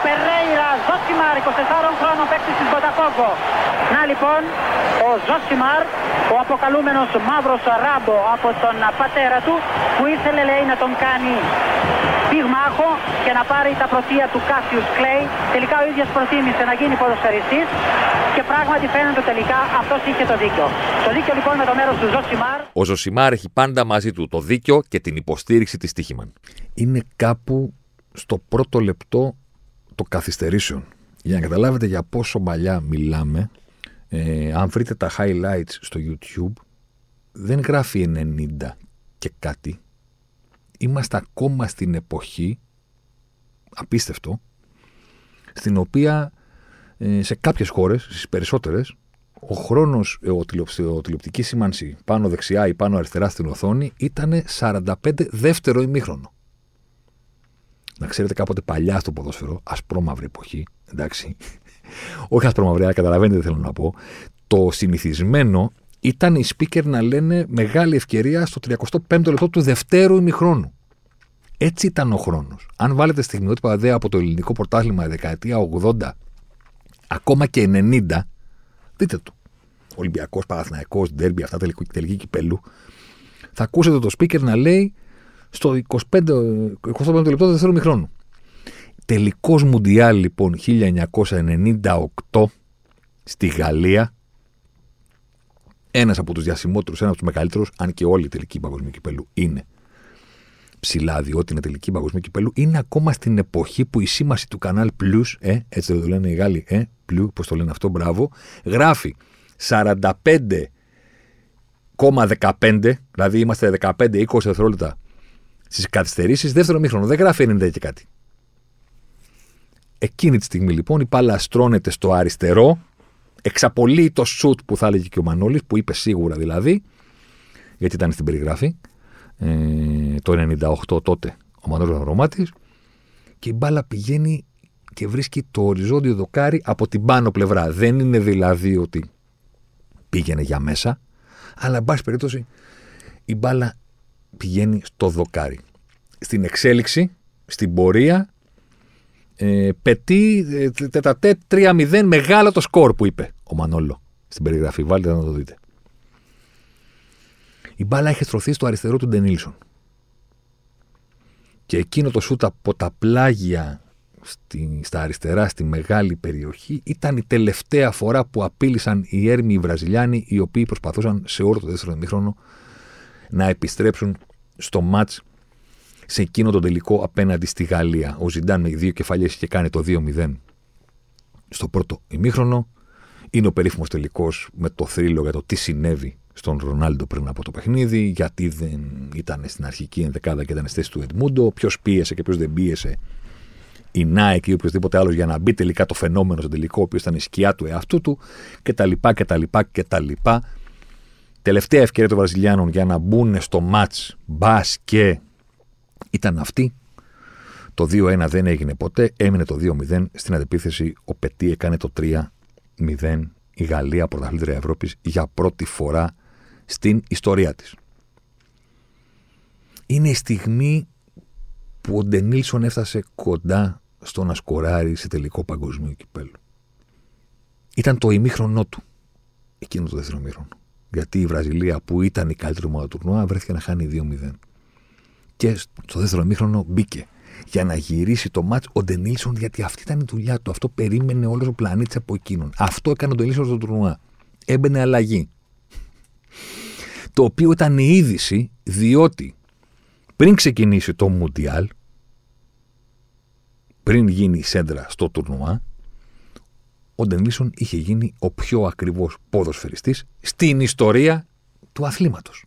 Ο Περέιρα Ζωσιμάρ, 24 χρόνων παίκτης της Μποταφόγκο. Να λοιπόν, ο Ζωσιμάρ, ο αποκαλούμενος μαύρος ράμπο από τον πατέρα του, που ήθελε λέει να τον κάνει πυγμάχο και να πάρει τα πρωτεία του Κάσιους Κλέη. Τελικά ο ίδιος προτίμησε να γίνει ποδοσφαιριστής και πράγματι φαίνεται τελικά αυτός είχε το δίκιο. Το δίκιο λοιπόν με το μέρος του Ζωσιμάρ. Ο Ζωσιμάρ έχει πάντα μαζί του το δίκιο και την υποστήριξη της Τύχημαν. Είναι κάπου στο πρώτο λεπτό το καθυστερήσεων. Για να καταλάβετε για πόσο παλιά μιλάμε, ε, αν βρείτε τα highlights στο YouTube, δεν γράφει 90 και κάτι. Είμαστε ακόμα στην εποχή, απίστευτο, στην οποία ε, σε κάποιες χώρες, στις περισσότερες, ο χρόνος, ε, ο, ο τηλεοπτική σήμανση πάνω δεξιά ή πάνω αριστερά στην οθόνη ήταν 45 δεύτερο ημίχρονο. Να ξέρετε κάποτε παλιά στο ποδόσφαιρο, ασπρόμαυρη εποχή, εντάξει, όχι ασπρόμαυρη, αλλά καταλαβαίνετε τι θέλω να πω, το συνηθισμένο ήταν οι speaker να λένε μεγάλη ευκαιρία στο 35ο λεπτό του δευτέρου ημιχρόνου. Έτσι ήταν ο χρόνος. Αν βάλετε στιγμιότυπα δε από το ελληνικό πρωτάθλημα δεκαετία 80, ακόμα και 90, δείτε το. Ολυμπιακός, Παναθηναϊκός, Ντέρμπι, αυτά τελική, τελική κυπέλου, θα ακούσετε το speaker να λέει στο 25, 25 λεπτό του δευτερού ημιχρόνου. Τελικός Μουντιάλ λοιπόν 1998 στη Γαλλία. Ένας από τους διασημότερους, ένας από τους μεγαλύτερους, αν και όλοι οι τελικοί παγκοσμίου κυπέλου είναι ψηλά, διότι είναι τελική παγκοσμίου κυπέλου, είναι ακόμα στην εποχή που η σήμαση του κανάλ Plus, ε, έτσι δεν το λένε οι Γάλλοι, ε, Plus, πώς το λένε αυτό, μπράβο, γράφει 45,15, δηλαδή είμαστε 15-20 δευτερόλεπτα στις καθυστερήσεις, δεύτερο μήχρονο. Δεν γράφει 90 και κάτι. Εκείνη τη στιγμή λοιπόν η μπάλα στρώνεται στο αριστερό, εξαπολύει το σουτ που θα έλεγε και ο Μανώλης, που είπε σίγουρα δηλαδή, γιατί ήταν στην περιγράφη, ε, το 98 τότε ο Μανώλης Μαυρομάτης, και η μπάλα πηγαίνει και βρίσκει το οριζόντιο δοκάρι από την πάνω πλευρά. Δεν είναι δηλαδή ότι πήγαινε για μέσα, αλλά εν πάση περίπτωση η μπάλα πηγαίνει στο δοκάρι. Στην εξέλιξη, στην πορεία, ε, πετεί ε, τετατέ 3-0, μεγάλο το σκορ που είπε ο Μανόλο στην περιγραφή. Βάλτε να το δείτε. Η μπάλα έχει στρωθεί στο αριστερό του Ντενίλσον. Και εκείνο το σούτ από τα πλάγια στη, στα αριστερά, στη μεγάλη περιοχή, ήταν η τελευταία φορά που απείλησαν οι έρμοι οι Βραζιλιάνοι, οι οποίοι προσπαθούσαν σε όλο το δεύτερο ημίχρονο να επιστρέψουν στο μάτς σε εκείνο το τελικό απέναντι στη Γαλλία. Ο Ζιντάν με δύο κεφαλιές είχε κάνει το 2-0 στο πρώτο ημίχρονο. Είναι ο περίφημος τελικός με το θρύλο για το τι συνέβη στον Ρονάλντο πριν από το παιχνίδι, γιατί δεν ήταν στην αρχική ενδεκάδα και ήταν στη θέση του Εντμούντο, ποιος πίεσε και ποιος δεν πίεσε η Nike ή οποιοδήποτε άλλος για να μπει τελικά το φαινόμενο στο τελικό, ο οποίος ήταν η σκιά του εαυτού του κτλ. κτλ, κτλ. Τελευταία ευκαιρία των Βραζιλιάνων για να μπουν στο ματ μπας και ήταν αυτή. Το 2-1 δεν έγινε ποτέ, έμεινε το 2-0. Στην αντεπίθεση ο Πετή έκανε το 3-0. Η Γαλλία πρωταθλήτρια Ευρώπης για πρώτη φορά στην ιστορία της. Είναι η στιγμή που ο Ντενίλσον έφτασε κοντά στο να σκοράρει σε τελικό παγκοσμίο κυπέλο. Ήταν το ημίχρονό του εκείνο το δεύτερο ημίχρονο. Γιατί η Βραζιλία που ήταν η καλύτερη ομάδα του τουρνουά βρέθηκε να χάνει 2-0 και στο δεύτερο μήχρονο μπήκε για να γυρίσει το μάτς ο Ντενίλσον γιατί αυτή ήταν η δουλειά του. Αυτό περίμενε όλος ο πλανήτης από εκείνον. Αυτό έκανε ο Ντενίλσον στο τουρνουά. Έμπαινε αλλαγή. Το οποίο ήταν η είδηση διότι πριν ξεκινήσει το Μουντιάλ, πριν γίνει η σέντρα στο τουρνουά, ο Ντενίλσον είχε γίνει ο πιο ακριβώς ποδοσφαιριστής στην ιστορία του αθλήματος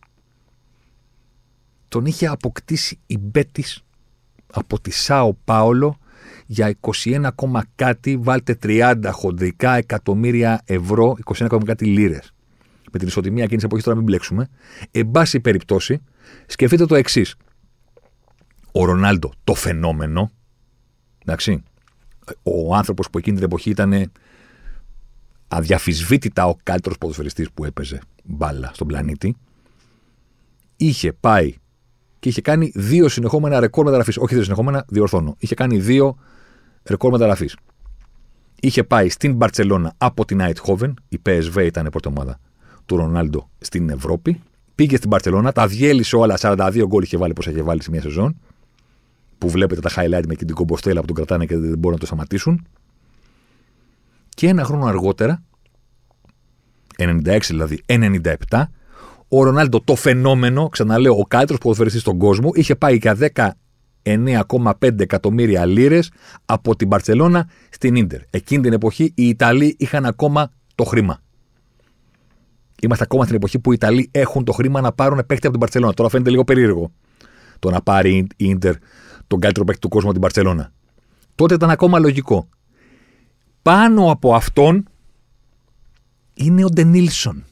τον είχε αποκτήσει η Μπέτης από τη Σάο Πάολο για 21, κάτι, βάλτε 30 χοντρικά εκατομμύρια ευρώ, 21, κάτι λίρες. Με την ισοτιμία εκείνης τη εποχής, τώρα μην μπλέξουμε. Εν πάση περιπτώσει, σκεφτείτε το εξής. Ο Ρονάλντο, το φαινόμενο, εντάξει, ο άνθρωπος που εκείνη την εποχή ήταν αδιαφυσβήτητα ο καλύτερος ποδοσφαιριστής που έπαιζε μπάλα στον πλανήτη, είχε πάει και είχε κάνει δύο συνεχόμενα ρεκόρ μεταγραφής. Όχι δύο συνεχόμενα, διορθώνω. Είχε κάνει δύο ρεκόρ μεταγραφής. Είχε πάει στην Μπαρσελόνα από την Αιτχόβεν, η PSV ήταν η πρώτη ομάδα του Ρονάλντο στην Ευρώπη. Πήγε στην Μπαρσελόνα, τα διέλυσε όλα, 42 γκολ είχε βάλει πώ είχε βάλει σε μια σεζόν. Που βλέπετε τα highlight με και την κομποστέλα που τον κρατάνε και δεν μπορούν να το σταματήσουν. Και ένα χρόνο αργότερα, 96 δηλαδή, 97, ο Ρονάλντο το φαινόμενο, ξαναλέω, ο καλύτερος ποδοσφαιριστής στον κόσμο, είχε πάει για 19,5 εκατομμύρια λίρες από την Παρσελώνα στην ντερ. Εκείνη την εποχή οι Ιταλοί είχαν ακόμα το χρήμα. Είμαστε ακόμα στην εποχή που οι Ιταλοί έχουν το χρήμα να πάρουν παίχτη από την Παρσελώνα. Τώρα φαίνεται λίγο περίεργο το να πάρει η ντερ τον καλύτερο παίχτη του κόσμου από την Παρσελώνα. Τότε ήταν ακόμα λογικό. Πάνω από αυτόν είναι ο Ντενίλσον.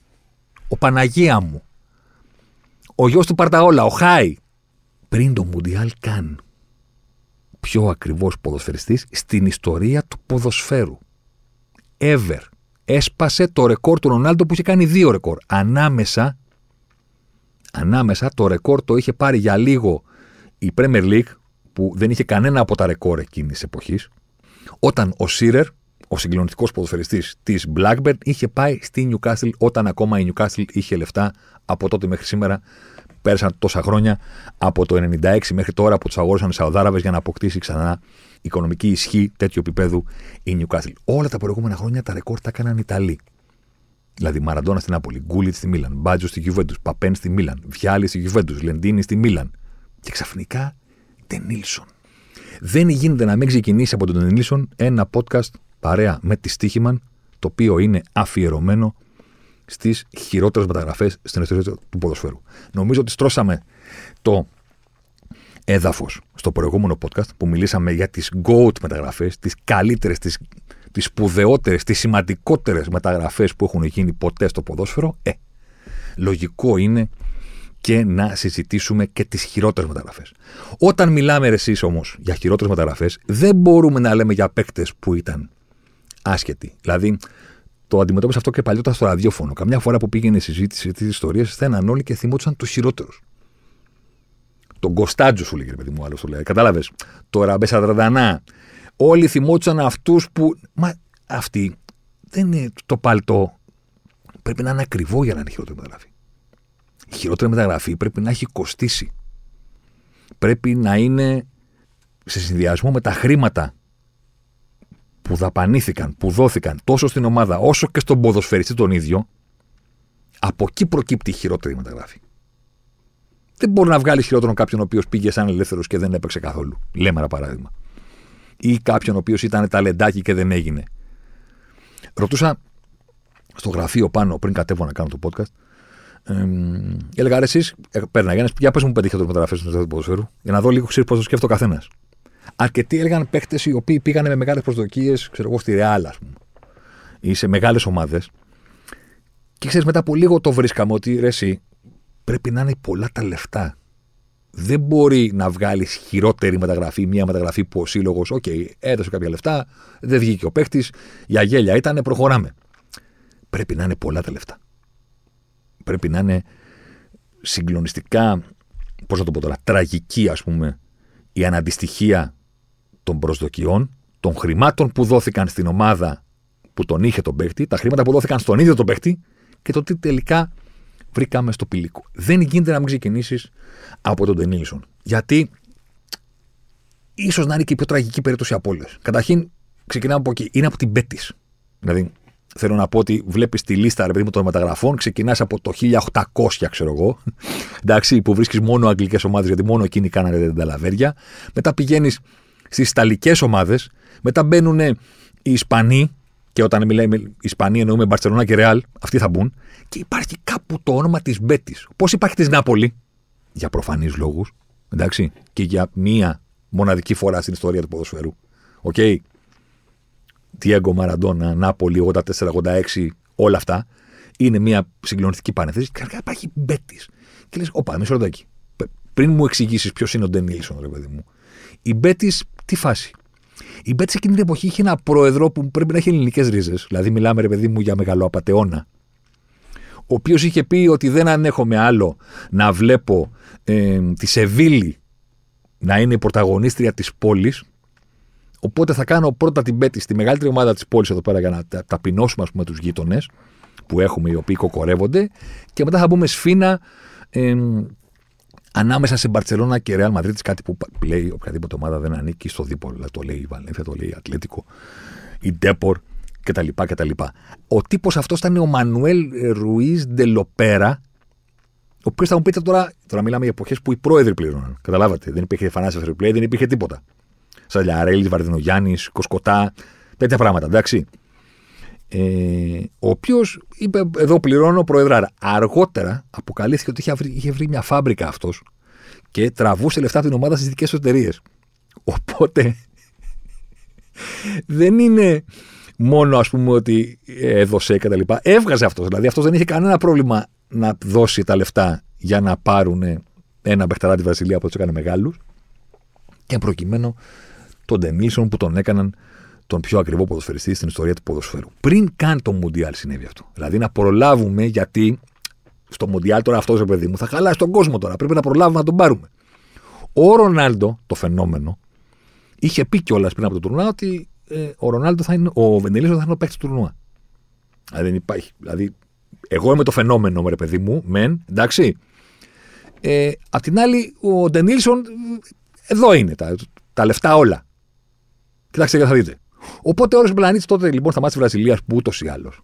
Ο Παναγία μου. Ο γιος του Παρταόλα, ο Χάι. Πριν το Μουντιάλ καν. Πιο ακριβώς ποδοσφαιριστής στην ιστορία του ποδοσφαίρου. Ever. Έσπασε το ρεκόρ του Ρονάλντο που είχε κάνει δύο ρεκόρ. Ανάμεσα, ανάμεσα το ρεκόρ το είχε πάρει για λίγο η Premier League που δεν είχε κανένα από τα ρεκόρ εκείνης τη εποχής. Όταν ο Σίρερ ο συγκλονιστικός ποδοσφαιριστής της Blackburn είχε πάει στη Newcastle όταν ακόμα η Newcastle είχε λεφτά από τότε μέχρι σήμερα. Πέρασαν τόσα χρόνια από το 96 μέχρι τώρα που τους αγόρισαν οι Σαουδάραβες για να αποκτήσει ξανά οικονομική ισχύ τέτοιου επίπεδου η Newcastle. Όλα τα προηγούμενα χρόνια τα ρεκόρ τα έκαναν Ιταλοί. Δηλαδή Μαραντόνα στην Νάπολη, Γκούλιτς στη Μίλαν, Μπάτζο στη Γιουβέντους, Παπέν στη Μίλαν, Βιάλι στη Γιουβέντους, Λεντίνη στη Μίλαν. Και ξαφνικά Τενίλσον. Δεν γίνεται να μην ξεκινήσει από τον Τενίλσον ένα podcast παρέα με τη Στίχημαν, το οποίο είναι αφιερωμένο στις χειρότερες μεταγραφές στην ιστορία του ποδοσφαίρου. Νομίζω ότι στρώσαμε το έδαφος στο προηγούμενο podcast που μιλήσαμε για τις GOAT μεταγραφές, τις καλύτερες, τις τις σπουδαιότερες, τις σημαντικότερες μεταγραφές που έχουν γίνει ποτέ στο ποδόσφαιρο. Ε, λογικό είναι και να συζητήσουμε και τις χειρότερες μεταγραφές. Όταν μιλάμε εσείς όμως για χειρότερες μεταγραφές, δεν μπορούμε να λέμε για παίκτες που ήταν άσχετη. Δηλαδή, το αντιμετώπισα αυτό και παλιότερα στο ραδιόφωνο. Καμιά φορά που πήγαινε η συζήτηση της ιστορίας, στέναν όλοι και θυμόντουσαν τους χειρότερους. Τον Κωνστάντζο σου λέγε, παιδί μου, άλλος το λέει. Κατάλαβες; Το Ραμπεσαδραντανά. Όλοι θυμόντουσαν αυτούς που. Μα αυτοί δεν είναι το παλτό. Πρέπει να είναι ακριβό για να είναι χειρότερη μεταγραφή. Η χειρότερη μεταγραφή πρέπει να έχει κοστίσει. Πρέπει να είναι σε συνδυασμό με τα χρήματα που δαπανήθηκαν, που δόθηκαν τόσο στην ομάδα όσο και στον ποδοσφαιριστή τον ίδιο, από εκεί προκύπτει η χειρότερη μεταγραφή. Δεν μπορεί να βγάλει χειρότερο κάποιον ο οποίος πήγε σαν ελεύθερος και δεν έπαιξε καθόλου. Λέμε ένα παράδειγμα. Ή κάποιον ο οποίος ήταν ταλεντάκι και δεν έγινε. Ρωτούσα στο γραφείο πάνω πριν κατέβω να κάνω το podcast. Ε, έλεγα ρε, εσείς, ε, πέρναγε για πες μου πέντε χειρότερε μεταγραφές του ποδοσφαίρου, για να δω λίγο πώς το σκέφτεται ο καθένας. Αρκετοί έλεγαν παίχτε οι οποίοι πήγαν με μεγάλες προσδοκίες, ξέρω εγώ, στη Ρεάλ, ας πούμε, ή σε μεγάλες ομάδες. Και ξέρεις, μετά από λίγο το βρίσκαμε ότι ρε, εσύ, πρέπει να είναι πολλά τα λεφτά. Δεν μπορεί να βγάλεις χειρότερη μεταγραφή, μια μεταγραφή που ο σύλλογος, OK, okay, έδωσε κάποια λεφτά, δεν βγήκε ο παίχτης, για γέλια ήταν, προχωράμε. Πρέπει να είναι πολλά τα λεφτά. Πρέπει να είναι συγκλονιστικά, πώς να το πω τώρα, τραγική, ας πούμε, η αναντιστοιχεία των προσδοκιών, των χρημάτων που δόθηκαν στην ομάδα που τον είχε τον παίχτη, τα χρήματα που δόθηκαν στον ίδιο τον παίχτη και το τι τελικά βρήκαμε στο πηλίκο. Δεν γίνεται να μην ξεκινήσεις από τον Τενίλσον. Γιατί ίσως να είναι και η πιο τραγική περίπτωση από όλες. Καταρχήν, ξεκινάμε από εκεί. Είναι από την Πέτης. Δηλαδή, θέλω να πω ότι βλέπεις τη λίστα ρε παιδί των μεταγραφών, ξεκινάς από το 1800, ξέρω εγώ. Εντάξει, που βρίσκεις μόνο αγγλικές ομάδες, γιατί μόνο εκείνοι κάνανε τα λαβέρια. Μετά πηγαίνεις στις Ιταλικές ομάδες. Μετά μπαίνουν οι Ισπανοί, και όταν μιλάμε Ισπανοί εννοούμε Μπαρσελόνα και Ρεάλ, αυτοί θα μπουν. Και υπάρχει κάπου το όνομα της Μπέτης. Όπως υπάρχει της Νάπολη, για προφανείς λόγους, εντάξει, και για μία μοναδική φορά στην ιστορία του ποδοσφαίρου. OK. Okay. Διέγκο Μαραντόνα, Νάπολη, 84-86, όλα αυτά. Είναι μια συγκλονιστική πανεθέση. Και υπάρχει Μπέτης. Και λες, Ωπα, μισό λεπτάκι. Πριν μου εξηγήσεις ποιος είναι ο Ντενίλσον, ρε παιδί μου. Η Μπέτης τι φάση. Η Μπέτση εκείνη την εποχή είχε ένα πρόεδρο που πρέπει να έχει ελληνικές ρίζες. Δηλαδή, μιλάμε, ρε παιδί μου, για μεγαλοαπατεώνα. Ο οποίος είχε πει ότι δεν ανέχομαι άλλο να βλέπω ε, τη Σεβίλη να είναι η πρωταγωνίστρια της πόλης. Οπότε θα κάνω πρώτα την Μπέτη στη μεγαλύτερη ομάδα της πόλης εδώ πέρα για να ταπεινώσουμε, ας πούμε, τους γείτονες που έχουμε οι οποίοι κοκορεύονται. Και μετά θα μπούμε σφίνα ε, ανάμεσα σε Μπαρσελόνα και Ρεάλ Μαδρίτη, κάτι που λέει οποιαδήποτε ομάδα δεν ανήκει στο δίπολο. Δηλαδή, το λέει η Βαλένθια, το λέει η Ατλέτικο, η Ντέπορ κτλ. κτλ. Ο τύπος αυτός ήταν ο Μανουέλ Ρουίς Ντελοπέρα, ο οποίος θα μου πείτε τώρα, τώρα μιλάμε για εποχές που οι πρόεδροι πλήρωναν. Καταλάβατε. Δεν υπήρχε φανάση Fair δεν υπήρχε τίποτα. Σαλιαρέλης, Βαρδινογιάννης, Κοσκοτά, τέτοια πράγματα, εντάξει. Ε, ο οποίος είπε: Εδώ πληρώνω προεδράρα. Αργότερα αποκαλύφθηκε ότι είχε βρει, είχε βρει μια φάμπρικα αυτός και τραβούσε λεφτά από την ομάδα στις δικές του εταιρείες. Οπότε δεν είναι μόνο ας πούμε ότι έδωσε και τα λοιπά. Έβγαζε αυτός. Δηλαδή αυτός δεν είχε κανένα πρόβλημα να δώσει τα λεφτά για να πάρουν ένα μπεχταρά τη Βραζιλία που τους έκανε μεγάλους. Και προκειμένου τον Ντενίλσον που τον έκαναν τον πιο ακριβό ποδοσφαιριστή στην ιστορία του ποδοσφαίρου. Πριν καν το Μουντιάλ συνέβη αυτό. Δηλαδή να προλάβουμε γιατί στο Μουντιάλ τώρα αυτός, παιδί μου, θα χαλάσει τον κόσμο τώρα. Πρέπει να προλάβουμε να τον πάρουμε. Ο Ρονάλντο, το φαινόμενο, είχε πει κιόλας πριν από το τουρνουά ότι ε, ο Ρονάλντο θα είναι, ο Βενελίσο θα είναι ο παίκτης του τουρνουά. Δηλαδή δεν υπάρχει. Δηλαδή, εγώ είμαι το φαινόμενο, ρε παιδί μου, μεν, εντάξει. Ε, απ' την άλλη, ο Ντενίλσον εδώ είναι τα, τα λεφτά όλα. Κοιτάξτε και θα δείτε. Οπότε ο όρο πλανήτη τότε λοιπόν στα μάτια τη Βραζιλία που ούτως ή άλλως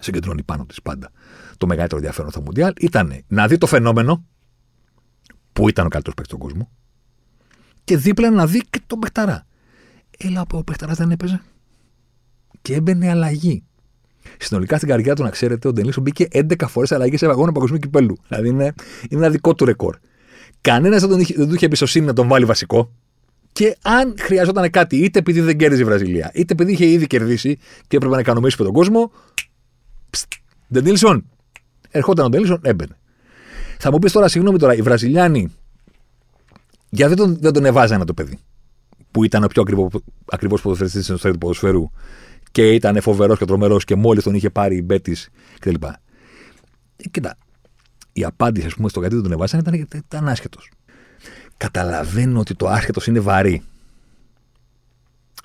συγκεντρώνει πάνω της πάντα το μεγαλύτερο ενδιαφέρον στο Μουντιάλ ήταν να δει το φαινόμενο που ήταν ο καλύτερος παίκτης στον κόσμο και δίπλα να δει και τον Πεχταρά. Έλα, ο Πεχταρά δεν έπαιζε. Και έμπαινε αλλαγή. Συνολικά στην καρδιά του, να ξέρετε, ο Ντενίσο μπήκε 11 φορές αλλαγή σε βαγόνα παγκοσμίου κυπέλου. Δηλαδή είναι, είναι ένα δικό του ρεκόρ. Κανένας δεν, δεν του είχε εμπιστοσύνη να τον βάλει βασικό. Και αν χρειαζόταν κάτι, είτε επειδή δεν κέρδιζε η Βραζιλία, είτε επειδή είχε ήδη κερδίσει και έπρεπε να οικονομήσει τον κόσμο. Ντενίλσον. Ερχόταν ο Ντενίλσον, έμπαινε. Θα μου πεις τώρα, συγγνώμη τώρα, οι Βραζιλιάνοι, γιατί δεν τον, δεν τον εβάζανε το παιδί, που ήταν ο πιο ακριβώ ποδοσφαιριστής στην ιστορία του ποδοσφαίρου και ήταν φοβερός και τρομερός και μόλις τον είχε πάρει η Μπέτης κτλ. Ε, κοίτα, η απάντηση, ας πούμε, στο γιατί δεν τον εβάζανε ήταν γιατί ήταν άσχετος καταλαβαίνω ότι το άσχετος είναι βαρύ.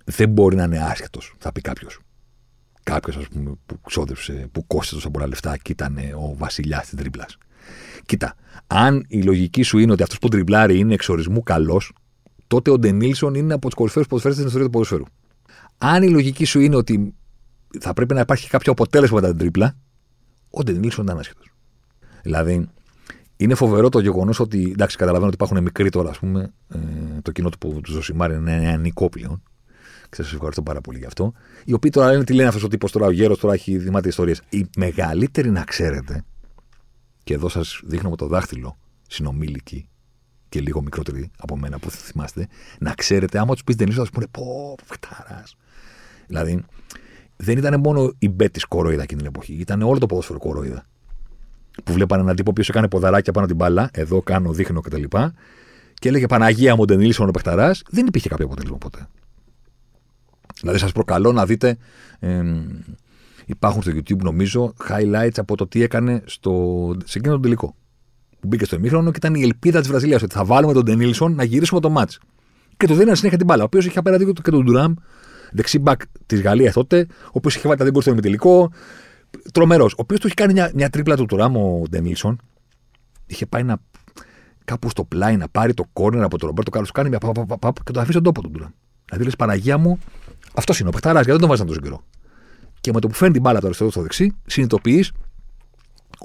Δεν μπορεί να είναι άσχετος, θα πει κάποιος. Κάποιος, ας πούμε, που ξόδεψε, που κόστησε τόσα πολλά λεφτά και ήταν ο βασιλιάς της τρίπλας. Κοίτα, αν η λογική σου είναι ότι αυτός που τριμπλάρει είναι εξορισμού καλός, τότε ο Ντενίλσον είναι από τους κορυφαίους ποδοσφαίρες στην ιστορίας του ποδοσφαίρου. Αν η λογική σου είναι ότι θα πρέπει να υπάρχει κάποιο αποτέλεσμα μετά την τρίπλα, ο Ντενίλσον ήταν άσχετος. Δηλαδή, είναι φοβερό το γεγονός ότι. Εντάξει, καταλαβαίνω ότι υπάρχουν μικροί τώρα, ας πούμε. Ε, το κοινό του, τους Ζωσιμάρ είναι νεανικό πλέον. Και σας ευχαριστώ πάρα πολύ γι' αυτό. Οι οποίοι τώρα λένε τι λένε αυτός ο τύπος τώρα, ο γέρος τώρα έχει δημάτια ιστορίες. Οι μεγαλύτεροι να ξέρετε, και εδώ σας δείχνω με το δάχτυλο, συνομήλικοι και λίγο μικρότεροι από μένα που θυμάστε, να ξέρετε, άμα τους πεις δεν θα πούνε πω, φταρά. Δηλαδή, δεν ήταν μόνο η μπέτη κοροϊδά εκείνη την εποχή, ήταν όλο το ποδόσφαιρο κοροϊδά που βλέπανε έναν τύπο που έκανε ποδαράκια πάνω την μπάλα, εδώ κάνω, δείχνω κτλ. Και, και έλεγε Παναγία μου, Ντενίλσον ο Πεχταράς, δεν υπήρχε κάποιο αποτέλεσμα ποτέ. Δηλαδή, σας προκαλώ να δείτε. Ε, υπάρχουν στο YouTube, νομίζω, highlights από το τι έκανε στο, σε εκείνο τον τελικό. Που μπήκε στο ημίχρονο και ήταν η ελπίδα της Βραζιλίας ότι θα βάλουμε τον Ντενίλσον να γυρίσουμε το μάτ. Και το δίνανε συνέχεια την μπάλα. Ο οποίος είχε απέναντι και τον Ντουραμ, δεξί μπακ της Γαλλίας τότε, ο οποίος είχε βάλει τα δίγκο στο ημιτελικό, Τρομερός. Ο οποίος του έχει κάνει μια, μια τρίπλα του Τουράμ ο Ντενίλσον. Είχε πάει να, κάπου στο πλάι να πάρει το κόρνερ από τον Ρομπέρτο Κάρλος. Κάνει μια παπ, και το αφήσει στον τόπο του Τουράμ. Δηλαδή λες Παναγία μου, αυτός είναι ο παιχταράς, γιατί δεν τον βάζανε τόσο καιρό. Και με το που φέρνει την μπάλα το αριστερό στο δεξί, συνειδητοποιείς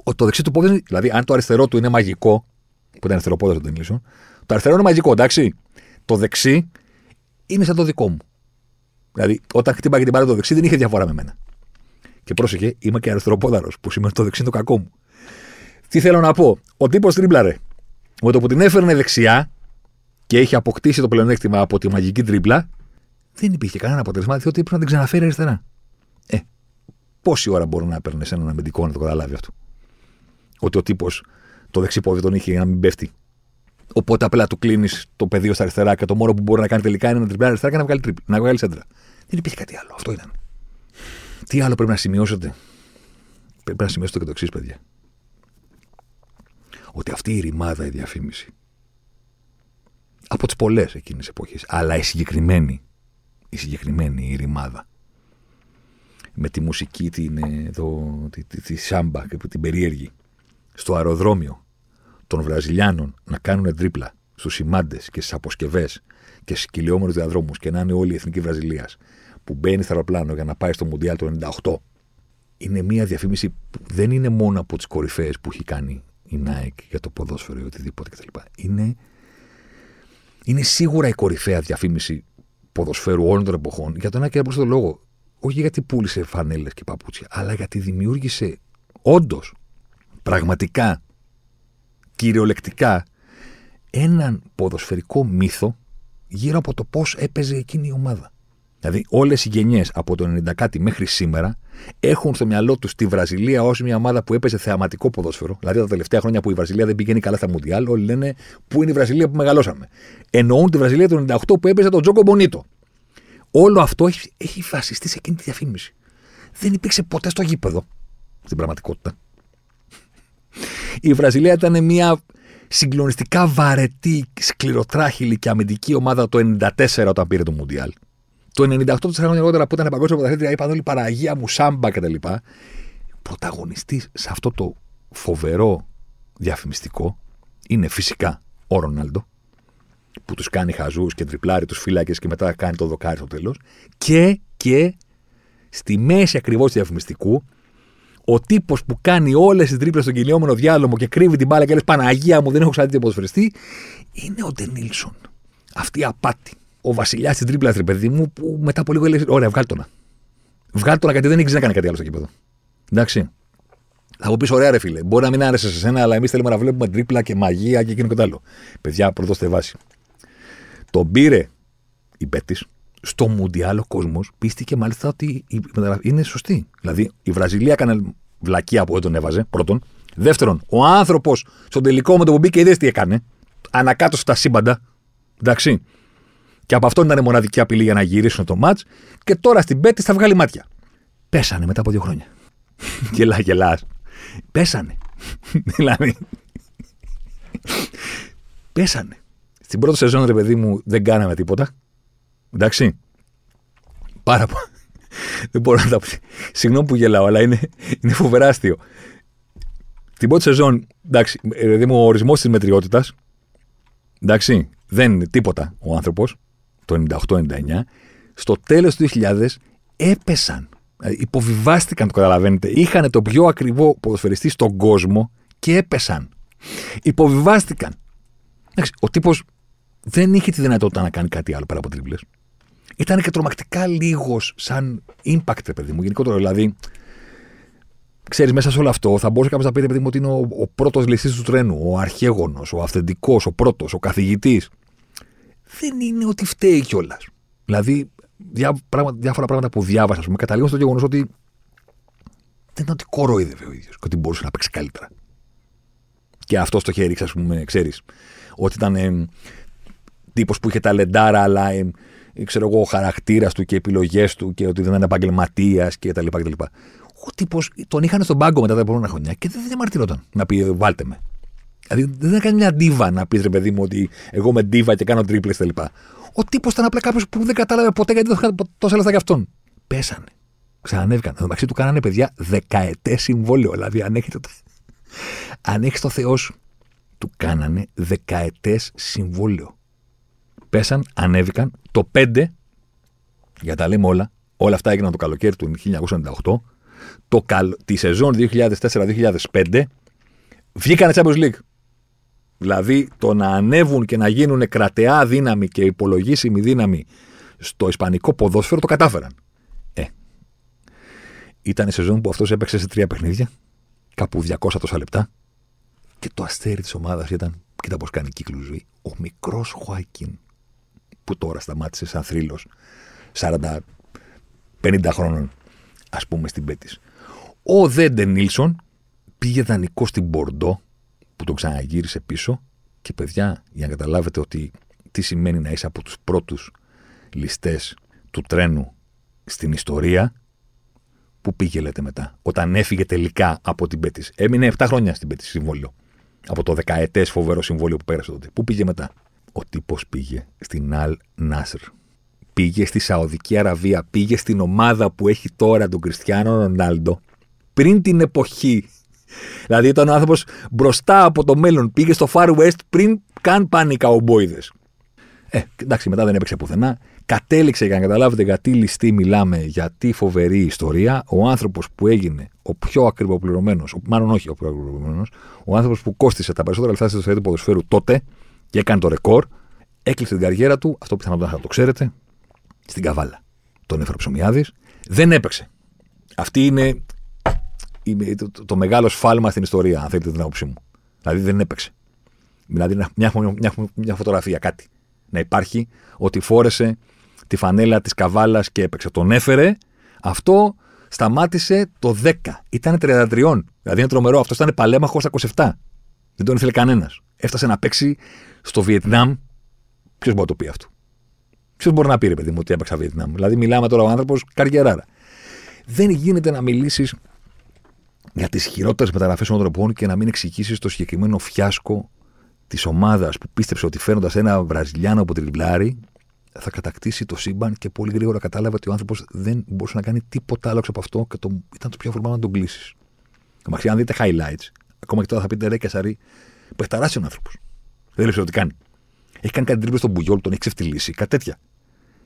ότι το δεξί του πόδι, δηλαδή αν το αριστερό του είναι μαγικό, που ήταν αριστερό πόδι του Ντενίλσον, το αριστερό είναι μαγικό, εντάξει. Το δεξί είναι σαν το δικό μου. Δηλαδή, όταν χτύπαγε την μπάλα το δεξί δεν είχε διαφορά με μένα. Και πρόσεχε, είμαι και αριστεροπόδαρος, που σημαίνει το δεξί είναι το κακό μου. Τι θέλω να πω; Ο τύπος τρίμπλαρε. Με το που την έφερνε δεξιά και είχε αποκτήσει το πλεονέκτημα από τη μαγική τρίπλα, δεν υπήρχε κανένα αποτέλεσμα, διότι έπρεπε να την ξαναφέρει αριστερά. Ε, πόση ώρα μπορεί να παίρνει έναν αμυντικό να το καταλάβει αυτό; Ότι ο τύπος το δεξί πόδι τον είχε για να μην πέφτει. Οπότε απλά του κλείνεις το πεδίο στα αριστερά και το μόνο που μπορεί να κάνει τελικά είναι να τριπλάρει αριστερά και να βγάλει, τρίπ, να βγάλει σέντρα. Δεν υπήρχε κάτι άλλο. Αυτό ήταν. Τι άλλο πρέπει να σημειώσετε; Πρέπει να σημειώσετε και το εξή, παιδιά. Ότι αυτή η ρημάδα, η διαφήμιση, από τις πολλές εκείνες εποχές, αλλά η συγκεκριμένη, η συγκεκριμένη η ρημάδα, με τη μουσική την, εδώ, τη, τη, τη σάμπα και την περίεργη, στο αεροδρόμιο των Βραζιλιάνων να κάνουν τρίπλα στους σημάντες και στις αποσκευές και στους κυλιόμενου διαδρόμους και να είναι όλη η εθνική Βραζιλίας που μπαίνει στο αεροπλάνο για να πάει στο Μουντιάλ το 98, είναι μια διαφήμιση που δεν είναι μόνο από τις κορυφαίες που έχει κάνει η Nike για το ποδόσφαιρο ή οτιδήποτε κτλ. Είναι, είναι σίγουρα η κορυφαία διαφήμιση ποδοσφαίρου όλων των εποχών για τον ένα και τον λόγο. Όχι γιατί πούλησε φανέλες και παπούτσια, αλλά γιατί δημιούργησε όντως πραγματικά κυριολεκτικά έναν ποδοσφαιρικό μύθο γύρω από το πώς έπαιζε εκείνη η ομάδα. Δηλαδή, όλες οι γενιές από το 90 κάτι μέχρι σήμερα έχουν στο μυαλό τους τη Βραζιλία ως μια ομάδα που έπαιζε θεαματικό ποδόσφαιρο. Δηλαδή, τα τελευταία χρόνια που η Βραζιλία δεν πηγαίνει καλά στα Μουντιάλ, όλοι λένε Πού είναι η Βραζιλία που μεγαλώσαμε. Εννοούν τη Βραζιλία του 98 που έπαιζε τον Τζόκο Μπονίτο. Όλο αυτό έχει, έχει βασιστεί σε εκείνη τη διαφήμιση. Δεν υπήρξε ποτέ στο γήπεδο στην πραγματικότητα. Η Βραζιλία ήταν μια συγκλονιστικά βαρετή, σκληροτράχηλη και αμυντική ομάδα το 94 όταν πήρε το Μουντιάλ. Το 98 χρόνια αργότερα που ήταν παγκόσμιο πρωταθλήτρια, είπαν όλοι παραγία μου, σάμπα κτλ. Πρωταγωνιστής σε αυτό το φοβερό διαφημιστικό είναι φυσικά ο Ρονάλντο, που τους κάνει χαζούς και τριπλάρει τους φύλακες και μετά κάνει το δοκάρι στο τέλος. Και, και στη μέση ακριβώς του διαφημιστικού ο τύπος που κάνει όλες τις τρίπλες στον κυλιόμενο διάλογο και κρύβει την μπάλα και λες Παναγία μου, δεν έχω ξαναδεί ποδοσφαιριστή, είναι ο Ντενίλσον. Αυτή η απάτη. Ο βασιλιάς τη τρίπλα, ρε παιδί μου, που μετά από λίγο λέει: Ωραία, βγάλ τον. Βγάλ τον γιατί δεν ήξερε να κάνει κάτι άλλο στο κήπεδο. Εντάξει. Θα μου πεις: Ωραία, ρε φίλε, μπορεί να μην άρεσε σε σένα, αλλά εμείς θέλουμε να βλέπουμε τρίπλα και μαγεία και εκείνο και το άλλο. Παιδιά, πρωτό βάση. Τον πήρε η Πέτη, στο Μουντιάλ ο κόσμος πίστηκε μάλιστα ότι είναι σωστή. Δηλαδή η Βραζιλία έκανε βλακία που δεν τον έβαζε, πρώτον. Δεύτερον, ο άνθρωπος στον τελικό με το που μπήκε είδες τι έκανε. Ανακάτω στα σύμπαντα. Εντάξει. Και από αυτό ήταν η μοναδική απειλή για να γυρίσουν το μάτς. Και τώρα στην Πέτη θα βγάλει μάτια. Πέσανε μετά από δύο χρόνια. γελά, γελά. Πέσανε. δηλαδή. Πέσανε. Στην πρώτη σεζόν, ρε παιδί μου, δεν κάναμε τίποτα. Εντάξει. Πάρα πολύ. Δεν μπορώ να τα πω. Συγγνώμη που γελάω, αλλά είναι, είναι φοβερά αστείο. Την πρώτη σεζόν, εντάξει, δηλαδή μου ο ορισμός της μετριότητας. Εντάξει, δεν είναι τίποτα ο άνθρωπος. Το 98-99. Στο τέλος του 2000 έπεσαν. Δηλαδή, υποβιβάστηκαν, το καταλαβαίνετε. Είχαν το πιο ακριβό ποδοσφαιριστή στον κόσμο και έπεσαν. Υποβιβάστηκαν. Εντάξει, ο τύπος δεν είχε τη δυνατότητα να κάνει κάτι άλλο πέρα από τρίμπλε ήταν και τρομακτικά λίγος σαν impact, παιδί μου, γενικότερο. Δηλαδή, ξέρεις, μέσα σε όλο αυτό θα μπορούσε κάποιος να πει, παιδί μου, ότι είναι ο, ο πρώτος ληστή του τρένου, ο αρχαίγονο, ο αυθεντικός, ο πρώτος, ο καθηγητής. Δεν είναι ότι φταίει κιόλας. Δηλαδή, διά, πράγμα, διάφορα πράγματα που διάβασα, ας πούμε, καταλήγω στο γεγονός ότι δεν είναι ότι κορόιδευε ο ίδιος και ότι μπορούσε να παίξει καλύτερα. Και αυτό το χέρι, ας πούμε, ξέρεις, ότι ήταν ε, τύπος που είχε ταλεντάρα, αλλά ε, ξέρω εγώ, ο χαρακτήρας του και οι επιλογές του και ότι δεν είναι επαγγελματίας κτλ. Ο τύπος τον είχαν στον πάγκο μετά τα επόμενα χρόνια και δεν διαμαρτυρόταν να πει βάλτε με. Δηλαδή δεν έκανε μια ντίβα να πεις ρε παιδί μου ότι εγώ με ντίβα και κάνω τρίπλε κτλ. Ο τύπος ήταν απλά κάποιος που δεν κατάλαβε ποτέ γιατί δεν είχαν τόσα λεφτά για αυτόν. Πέσανε. Ξανανέβηκαν. Εν μεταξύ του κάνανε παιδιά δεκαετές συμβόλαιο. Δηλαδή αν έχετε. Αν έχεις το Θεό σου, του κάνανε δεκαετές συμβόλαιο πέσαν, ανέβηκαν. Το 5, για τα λέμε όλα, όλα αυτά έγιναν το καλοκαίρι του 1998. Το καλ, τη σεζόν 2004-2005 βγήκανε Champions League. Δηλαδή το να ανέβουν και να γίνουν κρατεά δύναμη και υπολογίσιμη δύναμη στο ισπανικό ποδόσφαιρο το κατάφεραν. Ε, ήταν η σεζόν που αυτός έπαιξε σε τρία παιχνίδια, κάπου 200 τόσα λεπτά. Και το αστέρι της ομάδας ήταν, κοίτα πώς κάνει κύκλου ζωή, ο μικρός Χουάκιν που τώρα σταμάτησε σαν θρύλος 40-50 χρόνων, ας πούμε, στην Πέτης. Ο Δέντε Νίλσον πήγε δανεικό στην Μπορντό, που τον ξαναγύρισε πίσω, Και παιδιά, για να καταλάβετε ότι τι σημαίνει να είσαι από τους πρώτους ληστές του τρένου στην ιστορία, πού πήγε λέτε μετά, όταν έφυγε τελικά από την Πέτης. Έμεινε 7 χρόνια στην Πέτης συμβόλαιο. Από το δεκαετές φοβερό συμβόλαιο που πέρασε τότε. Πού πήγε μετά; Ο τύπος πήγε στην Αλ Νάσρ. Πήγε στη Σαουδική Αραβία. Πήγε στην ομάδα που έχει τώρα τον Κριστιανό Ρονάλντο. Πριν την εποχή. Δηλαδή ήταν ο άνθρωπος μπροστά από το μέλλον. Πήγε στο Far West πριν καν πάνε οι καουμπόιδες. Ε, εντάξει, μετά δεν έπαιξε πουθενά. Κατέληξε για να καταλάβετε γιατί ληστή μιλάμε, γιατί φοβερή ιστορία. Ο άνθρωπος που έγινε ο πιο ακριβοπληρωμένος, μάλλον όχι ο πιο ακριβοπληρωμένος, ο άνθρωπος που κόστησε τα περισσότερα λεφτά στην ιστορία του ποδοσφαίρου τότε και έκανε το ρεκόρ, έκλεισε την καριέρα του, αυτό πιθανότατα θα το ξέρετε, στην Καβάλα. Τον έφερε ψωμιάδης, δεν έπαιξε. Αυτή είναι, το, το, το, μεγάλο σφάλμα στην ιστορία, αν θέλετε την άποψή μου. Δηλαδή δεν έπαιξε. Δηλαδή μια, μια, μια φωτογραφία, κάτι. Να υπάρχει ότι φόρεσε τη φανέλα της Καβάλας και έπαιξε. Τον έφερε, αυτό σταμάτησε το 10. Ήταν 33. Δηλαδή είναι τρομερό. Αυτός ήταν παλέμαχος στα 27. Δεν τον ήθελε κανένας. Έφτασε να παίξει στο Βιετνάμ. Ποιος μπορεί να το πει αυτό; Ποιος μπορεί να πει, ρε παιδί μου, ότι έπαιξα Βιετνάμ; Δηλαδή, μιλάμε τώρα ο άνθρωπος καριεράρα. Δεν γίνεται να μιλήσεις για τις χειρότερες μεταγραφές των τροπών και να μην εξηγήσεις το συγκεκριμένο φιάσκο της ομάδας που πίστεψε ότι φέρνοντα ένα Βραζιλιάνο από τριπλάρι θα κατακτήσει το σύμπαν και πολύ γρήγορα κατάλαβε ότι ο άνθρωπος δεν μπορούσε να κάνει τίποτα άλλο από αυτό και το, ήταν το πιο φορμά να τον κλείσεις. Μαξί, αν δείτε highlights, ακόμα και τώρα θα πείτε ρε και σαρή, παιχταράσει ο άνθρωπος. Δεν λέει τι κάνει. Έχει κάνει κάτι τρίπλε στον Μπουγιόλ, τον έχει ξεφτυλίσει, κάτι τέτοια.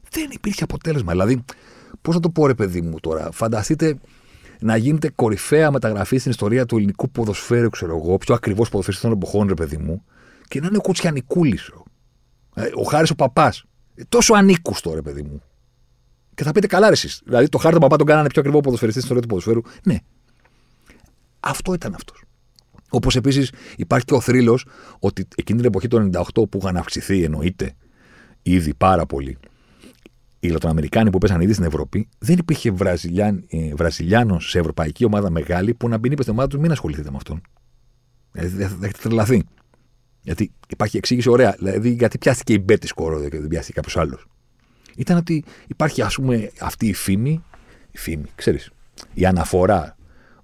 Δεν υπήρχε αποτέλεσμα. Δηλαδή, πώς να το πω, ρε παιδί μου τώρα, φανταστείτε να γίνετε κορυφαία μεταγραφή στην ιστορία του ελληνικού ποδοσφαίρου, ξέρω εγώ, πιο ακριβώς ποδοσφαίρι των εποχών, ρε παιδί μου, και να είναι ο Κουτσιανικούλης. Ε, ο Χάρης ο Παπάς. Ε, τόσο ανήκουστο, ρε παιδί μου. Και θα πείτε καλά, ρε εσείς. Δηλαδή το Χάρη Παπά τον κάνανε πιο ακριβό ποδοσφαιριστή στην ιστορία του ποδοσφαίρου. Ναι. Αυτό ήταν αυτός. Όπως επίσης υπάρχει και ο θρύλος ότι εκείνη την εποχή του 98 που είχαν αυξηθεί, εννοείται ήδη πάρα πολύ, οι Λατινοαμερικάνοι που πέσαν ήδη στην Ευρώπη, δεν υπήρχε Βραζιλιάν, ε, Βραζιλιάνος σε ευρωπαϊκή ομάδα μεγάλη που να μπει είπε στην ομάδα του μην ασχοληθείτε με αυτόν. Δηλαδή θα έχετε τρελαθεί. Γιατί υπάρχει εξήγηση ωραία. Δηλαδή, γιατί πιάστηκε η Μπέτης σκόρο και δεν πιάστηκε κάποιος άλλος. Ήταν ότι υπάρχει, ας πούμε, αυτή η φήμη. Η φήμη, ξέρεις. Η αναφορά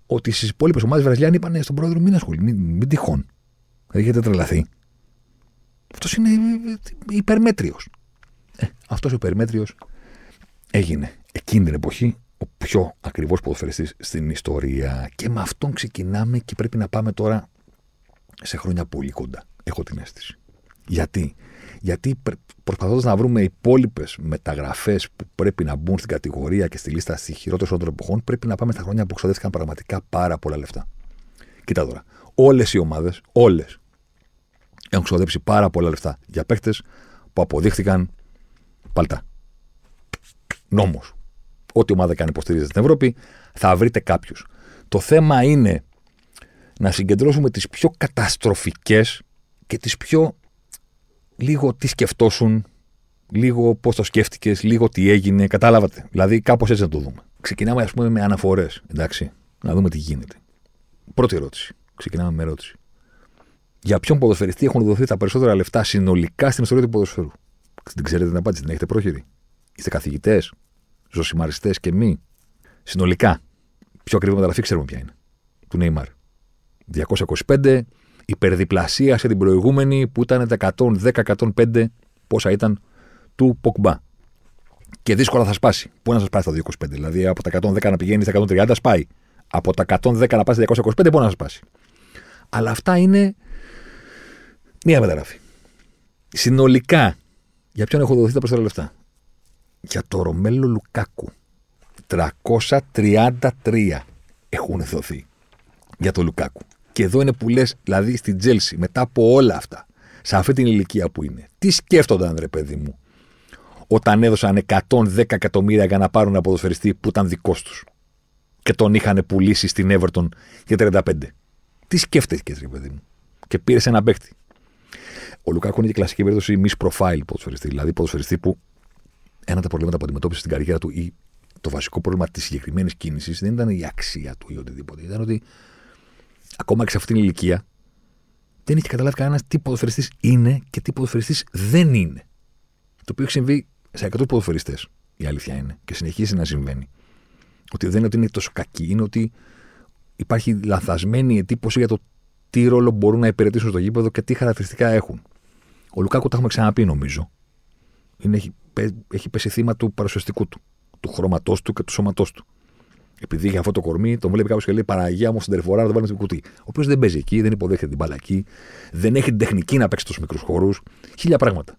ότι στις υπόλοιπες ομάδες Βραζιλιάνοι είπαν στον πρόεδρο μην ασχολεί, μην, μην τυχόν. Δηλαδή, έχετε τρελαθεί. Αυτός είναι υπερμέτριος. Ε, αυτός ο υπερμέτριος έγινε εκείνη την εποχή ο πιο ακριβώ ποδοσφαιριστής στην ιστορία. Και με αυτόν ξεκινάμε και πρέπει να πάμε τώρα σε χρόνια πολύ κοντά. Έχω την αίσθηση. Γιατί, Γιατί προσπαθώντας να βρούμε υπόλοιπες μεταγραφές που πρέπει να μπουν στην κατηγορία και στη λίστα στη χειρότερη των εποχών, πρέπει να πάμε στα χρόνια που ξοδεύτηκαν πραγματικά πάρα πολλά λεφτά. Κοίτα τώρα. Όλες οι ομάδες, όλες, έχουν ξοδέψει πάρα πολλά λεφτά για παίχτε που αποδείχθηκαν παλτά. Νόμος. Ό,τι ομάδα κάνει υποστηρίζεται στην Ευρώπη, θα βρείτε κάποιους. Το θέμα είναι να συγκεντρώσουμε τις πιο καταστροφικές και τις πιο λίγο τι σκεφτόσουν, λίγο πώς το σκέφτηκες, λίγο τι έγινε, κατάλαβατε. Δηλαδή κάπως έτσι να το δούμε. Ξεκινάμε ας πούμε με αναφορές, εντάξει, να δούμε τι γίνεται. Πρώτη ερώτηση. Ξεκινάμε με ερώτηση. Για ποιον ποδοσφαιριστή έχουν δοθεί τα περισσότερα λεφτά συνολικά στην ιστορία του ποδοσφαίρου; Δεν ξέρετε την απάντηση, την έχετε πρόχειρη; Είστε καθηγητές, ζωσιμαριστές και μη. Συνολικά. Πιο ακριβή μεταγραφή ξέρουμε ποια είναι. Του Νέιμαρ. 225 υπερδιπλασίασε την προηγούμενη που ήταν τα 110-105 πόσα ήταν του Ποκμπά. Και δύσκολα θα σπάσει. Πού να σας πάει στα 225, δηλαδή από τα 110 να πηγαίνει στα 130 σπάει. Από τα 110 να πάει στα 225 μπορεί να σας σπάσει. Αλλά αυτά είναι μία μεταγραφή. Συνολικά, για ποιον έχουν δοθεί τα περισσότερα λεφτά; Για το Ρομέλου Λουκάκου. 333 έχουν δοθεί για το Λουκάκου. Και εδώ είναι που λες, δηλαδή στην Τσέλσι, μετά από όλα αυτά, σε αυτή την ηλικία που είναι, τι σκέφτονταν, ρε παιδί μου, όταν έδωσαν 110 εκατομμύρια για να πάρουν ένα ποδοσφαιριστή που ήταν δικός τους και τον είχαν πουλήσει στην Everton για 35. Τι σκέφτηκες, ρε παιδί μου, και πήρες ένα παίχτη. Ο Λουκάκου είναι και κλασική περίπτωση miss profile ποδοσφαιριστή. Δηλαδή, ποδοσφαιριστή που ένα από τα προβλήματα που αντιμετώπισε στην καριέρα του ή το βασικό πρόβλημα της συγκεκριμένης κίνησης δεν ήταν η αξία του ή οτιδήποτε. Ήταν ότι ακόμα και σε αυτήν την ηλικία δεν έχει καταλάβει κανένας τι ποδοσφαιριστής είναι και τι ποδοσφαιριστής δεν είναι. Το οποίο έχει συμβεί σε 100 ποδοσφαιριστές. Η αλήθεια είναι. Και συνεχίζει να συμβαίνει. Ότι δεν είναι ότι είναι τόσο κακοί, είναι ότι υπάρχει λαθασμένη εντύπωση για το τι ρόλο μπορούν να υπηρετήσουν στο γήπεδο και τι χαρακτηριστικά έχουν. Ο Λουκάκου τα έχουμε ξαναπεί, νομίζω. Είναι, έχει, έχει πέσει θύμα του παρουσιαστικού του, του χρώματός του και του σώματός του. Επειδή για αυτό το κορμί τον βλέπει κάποιος και λέει Παραγία μου στην τερφορά να το βάλεις στην κουτί. Ο οποίος δεν παίζει εκεί, δεν υποδέχεται την μπάλα εκεί, δεν έχει την τεχνική να παίξει στου μικρούς χώρου. Χίλια πράγματα.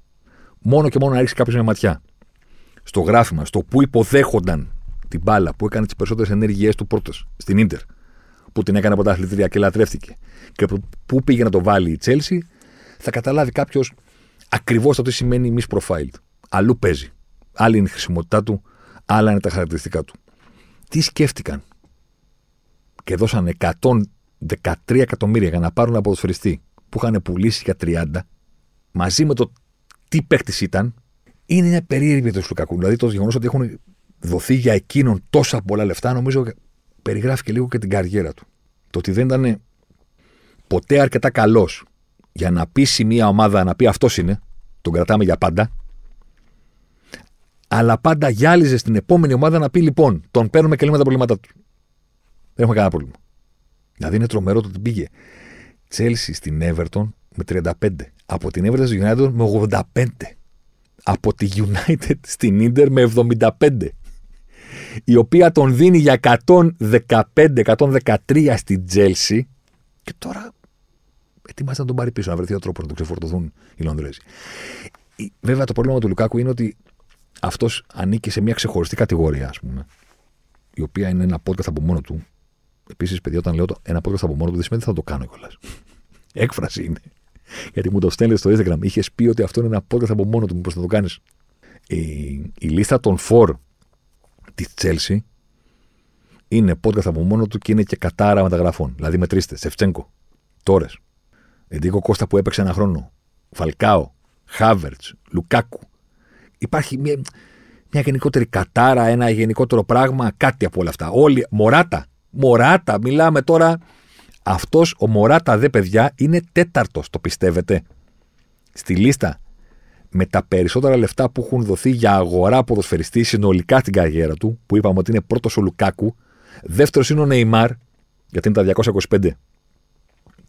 Μόνο και μόνο να ρίξει κάποιος μια ματιά στο γράφημα, στο που υποδέχονταν την μπάλα, που έκανε τις περισσότερες ενέργειές του πρώτε στην ντερ, που την έκανε από τα αθλητήρια και λατρεύτηκε, και πού πήγε να το βάλει η Τσέλση, θα καταλάβει κάποιος ακριβώς το τι σημαίνει misprofiled. Αλλού παίζει. Άλλη είναι η χρησιμότητά του, άλλα είναι τα χαρακτηριστικά του. Τι σκέφτηκαν και δώσαν 113 εκατομμύρια για να πάρουν ένα ποδοσφαιριστή που είχαν πουλήσει για 30, μαζί με το τι παίχτη ήταν, είναι μια περίεργη του Λουκακού. Δηλαδή το γεγονός ότι έχουν δοθεί για εκείνον τόσα πολλά λεφτά, νομίζω περιγράφει και λίγο και την καριέρα του. Το ότι δεν ήταν ποτέ αρκετά καλός για να πείσει μια ομάδα να πει αυτός είναι, τον κρατάμε για πάντα, αλλά πάντα γυάλιζε στην επόμενη ομάδα να πει λοιπόν, τον παίρνουμε και λέμε τα προβλήματά του. Δεν έχουμε κανένα πρόβλημα. Δηλαδή είναι τρομερό το ότι πήγε Τσέλσι στην Everton με 35. Από την Everton στην United με 85. Από τη United στην Inter με 75. Η οποία τον δίνει για 115-113 στην Chelsea και τώρα ετοιμάζεται να τον πάρει πίσω, να βρεθεί ο τρόπος να τον ξεφορτωθούν οι Λονδρέζοι. Βέβαια το πρόβλημα του Λουκάκου είναι ότι αυτός ανήκει σε μια ξεχωριστή κατηγορία, ας πούμε, η οποία είναι ένα podcast από μόνο του. Επίσης, παιδιά, όταν λέω το ένα podcast από μόνο του, δεν σημαίνει ότι θα το κάνω κιόλας. Έκφραση είναι. Γιατί μου το στέλνει στο Instagram. Είχες πει ότι αυτό είναι ένα podcast από μόνο του, μήπως θα το κάνεις. Η, η λίστα των φορ της Chelsea είναι podcast από μόνο του και είναι και κατάρα μεταγραφών. Δηλαδή μετρήστε. Σεφτσέγκο, Τόρες, Εντίκο Κώστα που έπαιξε ένα χρόνο, Φαλκάο, Χάβερτς, Λουκάκου, υπάρχει μια, μια γενικότερη κατάρα, ένα γενικότερο πράγμα, κάτι από όλα αυτά. Όλοι, Μωράτα, Μωράτα, μιλάμε τώρα. Αυτός ο Μωράτα, δε παιδιά, είναι τέταρτος, το πιστεύετε. Στη λίστα με τα περισσότερα λεφτά που έχουν δοθεί για αγορά ποδοσφαιριστή συνολικά στην καριέρα του, που είπαμε ότι είναι πρώτος ο Λουκάκου. Δεύτερος είναι ο Νεϊμάρ, γιατί είναι τα 225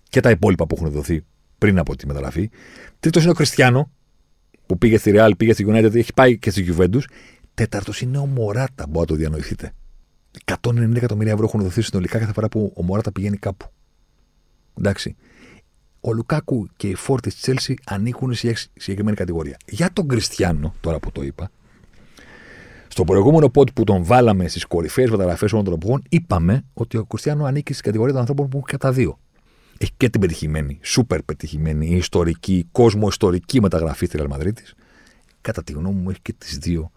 και τα υπόλοιπα που έχουν δοθεί πριν από τη μεταγραφή. Τρίτος είναι ο Κριστιανό, που πήγε στη Real, πήγε στη United, έχει πάει και στη Juventus. Τέταρτος είναι ο Μωράτα, μπορεί να το διανοηθείτε. 190 εκατομμύρια ευρώ έχουν δοθεί συνολικά κάθε φορά που ο Μωράτα πηγαίνει κάπου. Εντάξει. Ο Λουκάκου και οι φόρ της Τσέλσι ανήκουν σε συγκεκριμένη κατηγορία. Για τον Κριστιανό, τώρα που το είπα, στο προηγούμενο πόντ που τον βάλαμε στις κορυφαίες μεταγραφέ όλων των εποχών, είπαμε ότι ο Κριστιανό ανήκει στην κατηγορία των ανθρώπων που έχουν κατά δύο έχει και την πετυχημένη, σούπερ πετυχημένη, ιστορική, κόσμο ιστορική μεταγραφή στη Real Madrid. Κατά τη γνώμη μου έχει και τις δύο.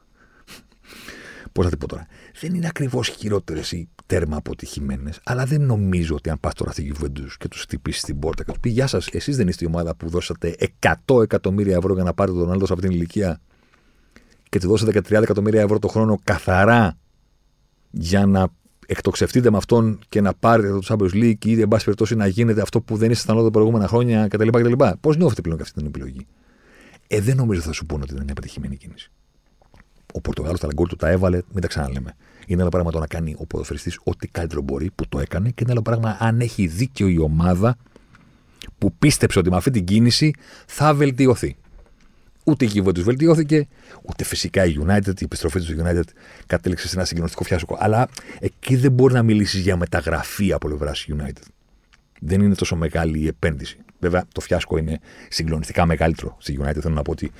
Πώς θα την πω τώρα. Δεν είναι ακριβώς χειρότερες ή τέρμα αποτυχημένες, αλλά δεν νομίζω ότι αν πας τώρα στη Juventus και τους χτυπήσεις την πόρτα και τους πει Γεια σας, εσείς δεν είστε η ομάδα που δώσατε 100 εκατομμύρια ευρώ για να πάρετε τον άλλο σε αυτήν την ηλικία και τη δώσατε 30 εκατομμύρια ευρώ το χρόνο καθαρά για να εκτοξευτείτε με αυτόν και να πάρετε το Champions League ή εν πάση περιπτώσει να γίνετε αυτό που δεν ήσασταν τα προηγούμενα χρόνια κτλ. κτλ. Πώς νιώθετε πλέον και αυτή την επιλογή; Ε, δεν νομίζω θα σου πούνε ότι δεν είναι πετυχημένη κίνηση. Ο Πορτογάλος τα γκολ του τα έβαλε, μην τα ξαναλέμε. Είναι ένα πράγμα το να κάνει ο ποδοσφαιριστής ό,τι καλύτερο μπορεί που το έκανε και είναι άλλο πράγμα αν έχει δίκιο η ομάδα που πίστεψε ότι με αυτή την κίνηση θα βελτιωθεί. Ούτε η Juventus βελτιώθηκε, ούτε φυσικά η United, η επιστροφή του United κατέληξε σε ένα συγκλονιστικό φιάσκο. Αλλά εκεί δεν μπορεί να μιλήσεις για μεταγραφή από πλευράς United. Δεν είναι τόσο μεγάλη η επένδυση. Βέβαια, το φιάσκο είναι συγκλονιστικά μεγαλύτερο στη United. Θέλω να πω ότι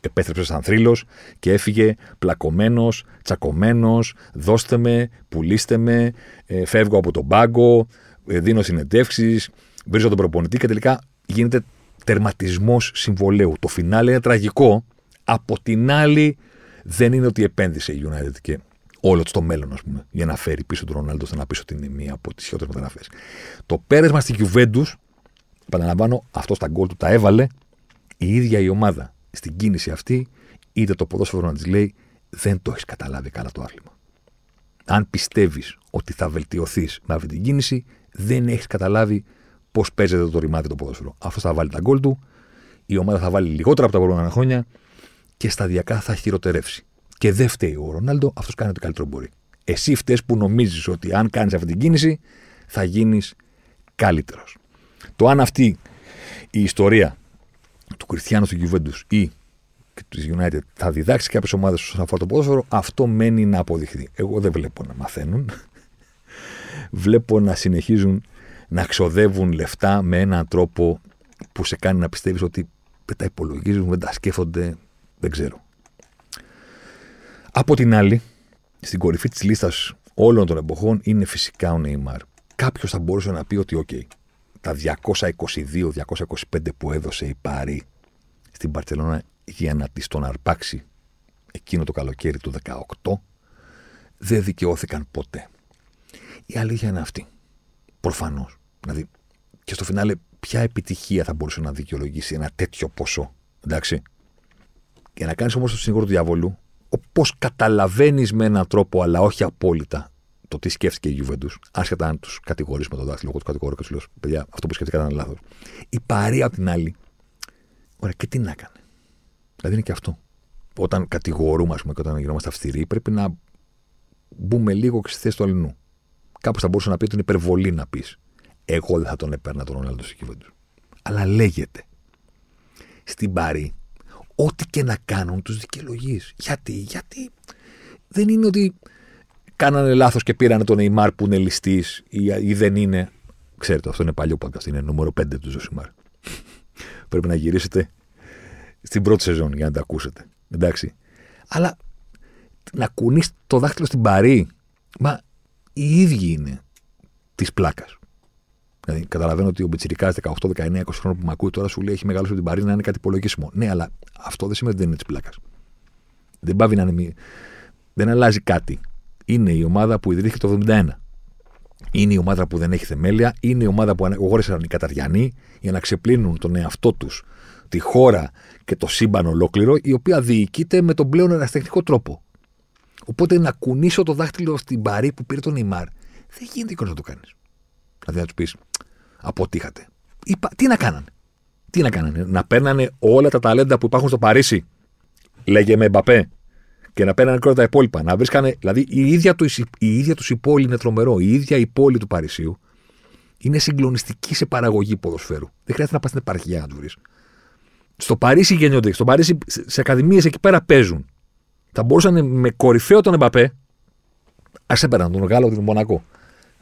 επέστρεψε σαν θρύλος και έφυγε πλακωμένος, τσακωμένος. Δώστε με, πουλήστε με, ε, φεύγω από τον πάγκο, ε, δίνω συνεντεύξεις, βρίζω τον προπονητή και τελικά γίνεται τερματισμός συμβολέου. Το φινάλε είναι τραγικό. Από την άλλη, δεν είναι ότι επένδυσε η United και όλο το μέλλον, ας πούμε, για να φέρει πίσω τον Ρονάλντο, ώστε να πει ότι είναι μία από τις χειρότερες μεταγραφές. Το πέρασμα στη Juventus, επαναλαμβάνω, αυτό στα γκολ του τα έβαλε η ίδια η ομάδα. Στην κίνηση αυτή, είτε το ποδόσφαιρο να τη λέει, δεν το έχεις καταλάβει καλά το άθλημα. Αν πιστεύεις ότι θα βελτιωθείς με αυτή την κίνηση, δεν έχεις καταλάβει πώς παίζεται το ρημάδι το ποδόσφαιρο. Αυτός θα βάλει τα γκολ του, η ομάδα θα βάλει λιγότερα από τα προηγούμενα χρόνια και σταδιακά θα χειροτερεύσει. Και δεν φταίει ο Ρονάλντο, αυτός κάνει ό,τι καλύτερο μπορεί. Εσύ φταίει που νομίζεις ότι αν κάνεις αυτή την κίνηση θα γίνεις καλύτερος. Το αν αυτή η ιστορία του Κριστιανού του Γιουβέντους ή της United θα διδάξει κάποιες ομάδες όσον αφορά το ποδόσφαιρο, αυτό μένει να αποδειχθεί. Εγώ δεν βλέπω να μαθαίνουν. βλέπω να συνεχίζουν να ξοδεύουν λεφτά με έναν τρόπο που σε κάνει να πιστεύεις ότι δεν τα υπολογίζουν, δεν τα σκέφτονται, δεν ξέρω. Από την άλλη, στην κορυφή της λίστας όλων των εποχών είναι φυσικά ο Νεϊμάρ. Κάποιος θα μπορούσε να πει ότι, OK, τα 222-225 που έδωσε η Πάρη στην Παρσελόνα για να της τον αρπάξει εκείνο το καλοκαίρι του 18 δεν δικαιώθηκαν ποτέ. Η αλήθεια είναι αυτή. Προφανώς. Δηλαδή, και στο φινάλε, ποια επιτυχία θα μπορούσε να δικαιολογήσει ένα τέτοιο ποσό. Εντάξει; Για να κάνεις όμως το συνήγορο του διαβολού, όπως καταλαβαίνεις με έναν τρόπο, αλλά όχι απόλυτα, το τι σκέφτηκε η Γιουβέντους, άσχετα αν τους κατηγορήσει με το δάχτυλο, εγώ τους κατηγορώ και τους λέω: Παιδιά, αυτό που σκέφτηκα ήταν λάθος. Η παρία απ' την άλλη, ωραία, και τι να έκανε. Δηλαδή είναι και αυτό. Όταν κατηγορούμε, ας πούμε, και όταν γινόμαστε αυστηροί, πρέπει να μπούμε λίγο και στη θέση του αλληνού. Κάπως θα μπορούσε να πει ότι είναι υπερβολή να πεις. Εγώ δεν θα τον έπαιρνα τον Ρονάλντο στη Γιουβέντους. Αλλά λέγεται στην Παρή, ό,τι και να κάνουν τους δικαιολογείς. Γιατί, γιατί δεν είναι ότι κάνανε λάθος και πήραν τον Νεϊμάρ που είναι ληστής ή, ή, δεν είναι. Ξέρετε, αυτό είναι παλιό podcast, είναι νούμερο 5 του Ζωσιμάρ. Πρέπει να γυρίσετε στην πρώτη σεζόν για να τα ακούσετε. Εντάξει. Αλλά να κουνείς το δάχτυλο στην παρή, μα οι ίδιοι είναι της πλάκας. Δηλαδή, καταλαβαίνω ότι ο Μπετσυρικά 18, 19, 20 χρόνια που με ακούει τώρα σου λέει έχει μεγάλο την παρή να είναι κάτι υπολογίσιμο. Ναι, αλλά αυτό δεν σημαίνει ότι δεν είναι της πλάκας. Δεν πάβει να είναι. Δεν αλλάζει κάτι είναι η ομάδα που ιδρύθηκε το 1971. Είναι η ομάδα που δεν έχει θεμέλια, είναι η ομάδα που αγόρεσαν οι Καταριανοί για να ξεπλύνουν τον εαυτό τους, τη χώρα και το σύμπαν ολόκληρο, η οποία διοικείται με τον πλέον εραστεχνικό τρόπο. Οπότε να κουνήσω το δάχτυλο στην παρή που πήρε τον Νιμάρ, δεν γίνεται να το κάνεις. Δηλαδή να τους πεις, αποτύχατε. Είπα, τι να κάνανε; Τι να κάνανε, να παίρνανε όλα τα ταλέντα που υπάρχουν στο Παρίσι, λέγε με Μπαπέ, και να παίρνανε όλα τα υπόλοιπα. Να βρίσκανε, δηλαδή η ίδια, τους, η ίδια τους η πόλη είναι τρομερό. Η ίδια η πόλη του Παρισίου είναι συγκλονιστική σε παραγωγή ποδοσφαίρου. Δεν χρειάζεται να πας στην επαρχία να τους βρεις. Στο Παρίσι γεννιόνται. Στο Παρίσι, σε ακαδημίες εκεί πέρα παίζουν. Θα μπορούσαν με κορυφαίο τον Εμπαπέ. Α έπαιρναν τον Γάλλο του Μονακό.